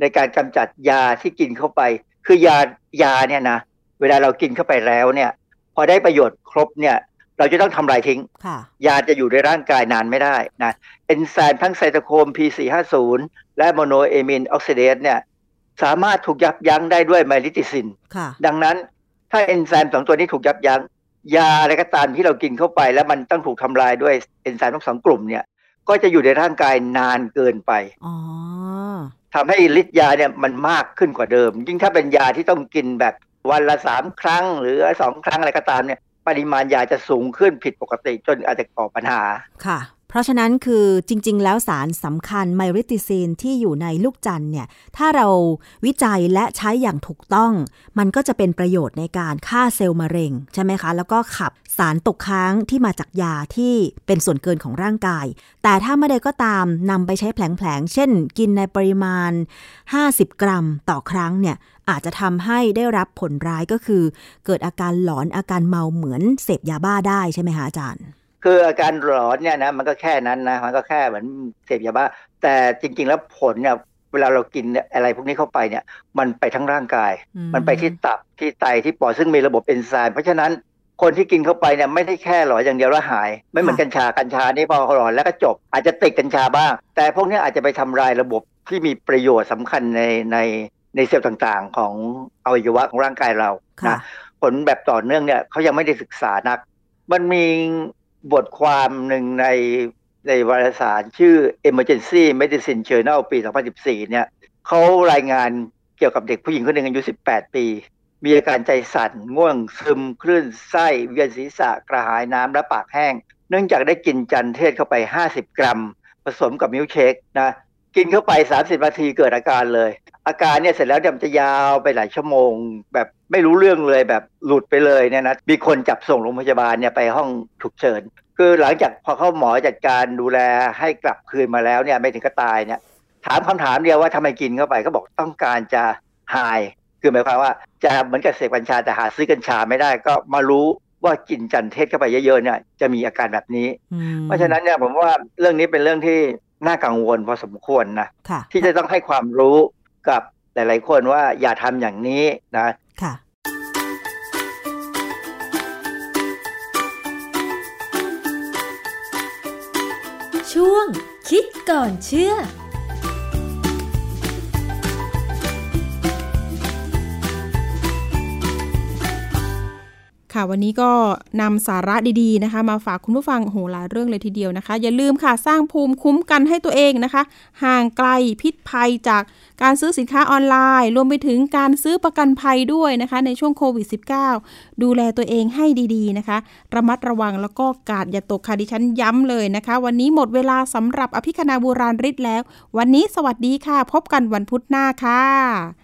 ในการกำจัดยาที่กินเข้าไป คือยายาเนี่ยนะเวลาเรากินเข้าไปแล้วเนี่ย พอได้ประโยชน์ครบเนี่ยเราจะต้องทำลายทิ้งค่ะยาจะอยู่ในร่างกายนานไม่ได้นะเอนไซม์ทั้งไซโตโครม P450 และ monoamine oxidase เนี่ยสามารถถูกยับยั้งได้ด้วยไมลิติซินค่ะดังนั้นถ้าเอนไซม์สองตัวนี้ถูกยับยั้งยาอะไรก็ตามที่เรากินเข้าไป แล้วมันต้องถูกทำลายด้วยเอนไซม์ทั้งสองกลุ่มเนี่ย ก็จะอยู่ในร่างกายนานเกินไปอ๋อทำให้ฤทธิ์ยาเนี่ยมันมากขึ้นกว่าเดิม ยิ่งถ้าเป็นยาที่ต้องกินแบบวันละสามครั้ง หรือสองครั้งอะไรก็ตามเนี่ย ปริมาณยาจะสูงขึ้นผิดปกติจนอาจจะก่อปัญหาค่ะเพ ราะฉะนั้นคือจริง ๆ แล้วสารสำคัญไมริติซีนที่อยู่ในลูกจันเนี่ย ถ้าเราวิจัยและใช้อย่างถูกต้อง มันก็จะเป็นประโยชน์ในการฆ่าเซลล์มะเร็ง ใช่ไหมคะ แล้วก็ขับสารตกค้างที่มาจากยาที่เป็นส่วนเกินของร่างกาย แต่ถ้าไม่ได้ก็ตามนำไปใช้แผลงๆ เช่น กินในปริมาณ 50 กรัมต่อครั้งเนี่ยอาจจะทำให้ได้รับผลร้ายก็คือ เกิดอาการหลอนอาการเมาเหมือนเสพยาบ้าได้ใช่ไหมคะอาจารย์ คืออาการหลอนเนี่ยนะมันก็แค่นั้นนะมันก็แค่เหมือนเสพยาบ้าแต่จริง ๆ แล้วผลเนี่ยเวลาเรากินอะไรพวกนี้เข้าไปเนี่ย มันไปทั้งร่างกายอืมมันไปที่ตับที่ไตที่ปอดซึ่งมีระบบเอนไซม์เพราะฉะนั้นคนที่กินเข้าไปเนี่ยไม่ได้แค่หลอนอย่างเดียวแล้วหาย ไม่เหมือนกัญชากัญชานี่พอหลอนแล้วก็จบ อาจจะติดกัญชาบ้าง แต่พวกนี้อาจจะไปทำลายระบบที่มีประโยชน์สำคัญในในในเซลล์ต่างๆ ของอวัยวะของร่างกายเรานะผลแบบต่อเนื่องเนี่ยเขายังไม่ได้ศึกษานัก มันมี บทความหนึ่งในในวารสารชื่อ Emergency Medicine Journal ปี 2014 เนี่ยเขารายงานเกี่ยวกับเด็กผู้หญิงคนหนึ่งอายุ 18 ปี มีอาการใจสั่น ง่วงซึมคลื่นไส้ เวียนศีรษะกระหายน้ำและปากแห้ง เนื่องจากได้กินจันเทศเข้าไป 50 กรัม ผสมกับมิลเชคนะกินเข้าไป 30 นาทีเกิดอาการเลย อาการเนี่ยเสร็จแล้วมันจะยาวไปหลายชั่วโมง แบบ ไม่รู้เรื่องเลยแบบหลุดไปเลยเนี่ยนะมีคนจับส่งโรงพยาบาลเนี่ยไปห้องฉุกเฉินคือหลังจากพอเข้าหมอจัดการดูแลให้กลับคืนมาแล้วเนี่ยไม่ถึงก็ตายเนี่ยถามคำถามเดียวว่าทำไมกินเข้าไปก็บอกต้องการจะหาย คือหมายความว่าจะเหมือนกับเสพกัญชาแต่หาซื้อกัญชาไม่ได้ก็มารู้ว่ากินจันเทศเข้าไปเยอะๆเนี่ยจะมีอาการแบบนี้ เพราะฉะนั้นเนี่ยผมว่าเรื่องนี้เป็นเรื่องที่น่ากังวลพอสมควรนะที่จะต้องให้ความรู้กับหลาย ๆ คนว่าอย่าทำอย่างนี้นะค่ะ ช่วงคิดก่อนเชื่อ ค่ะ วันนี้ก็นำสาระดีๆนะคะ มาฝากคุณผู้ฟังโหหลายเรื่องเลยทีเดียวนะคะ อย่าลืมค่ะสร้างภูมิคุ้มกันให้ตัวเองนะคะ ห่างไกลพิษภัยจากการซื้อสินค้าออนไลน์ รวมไปถึงการซื้อประกันภัยด้วยนะคะ ในช่วงโควิด -19 ดูแลตัวเองให้ดีๆนะคะ ระมัดระวังแล้วก็กาดอย่าตกค่ะดิฉันย้ำเลยนะคะ วันนี้หมดเวลาสำหรับอภิคณาบูราริศแล้ว วันนี้สวัสดีค่ะ พบกันวันพุธหน้าค่ะ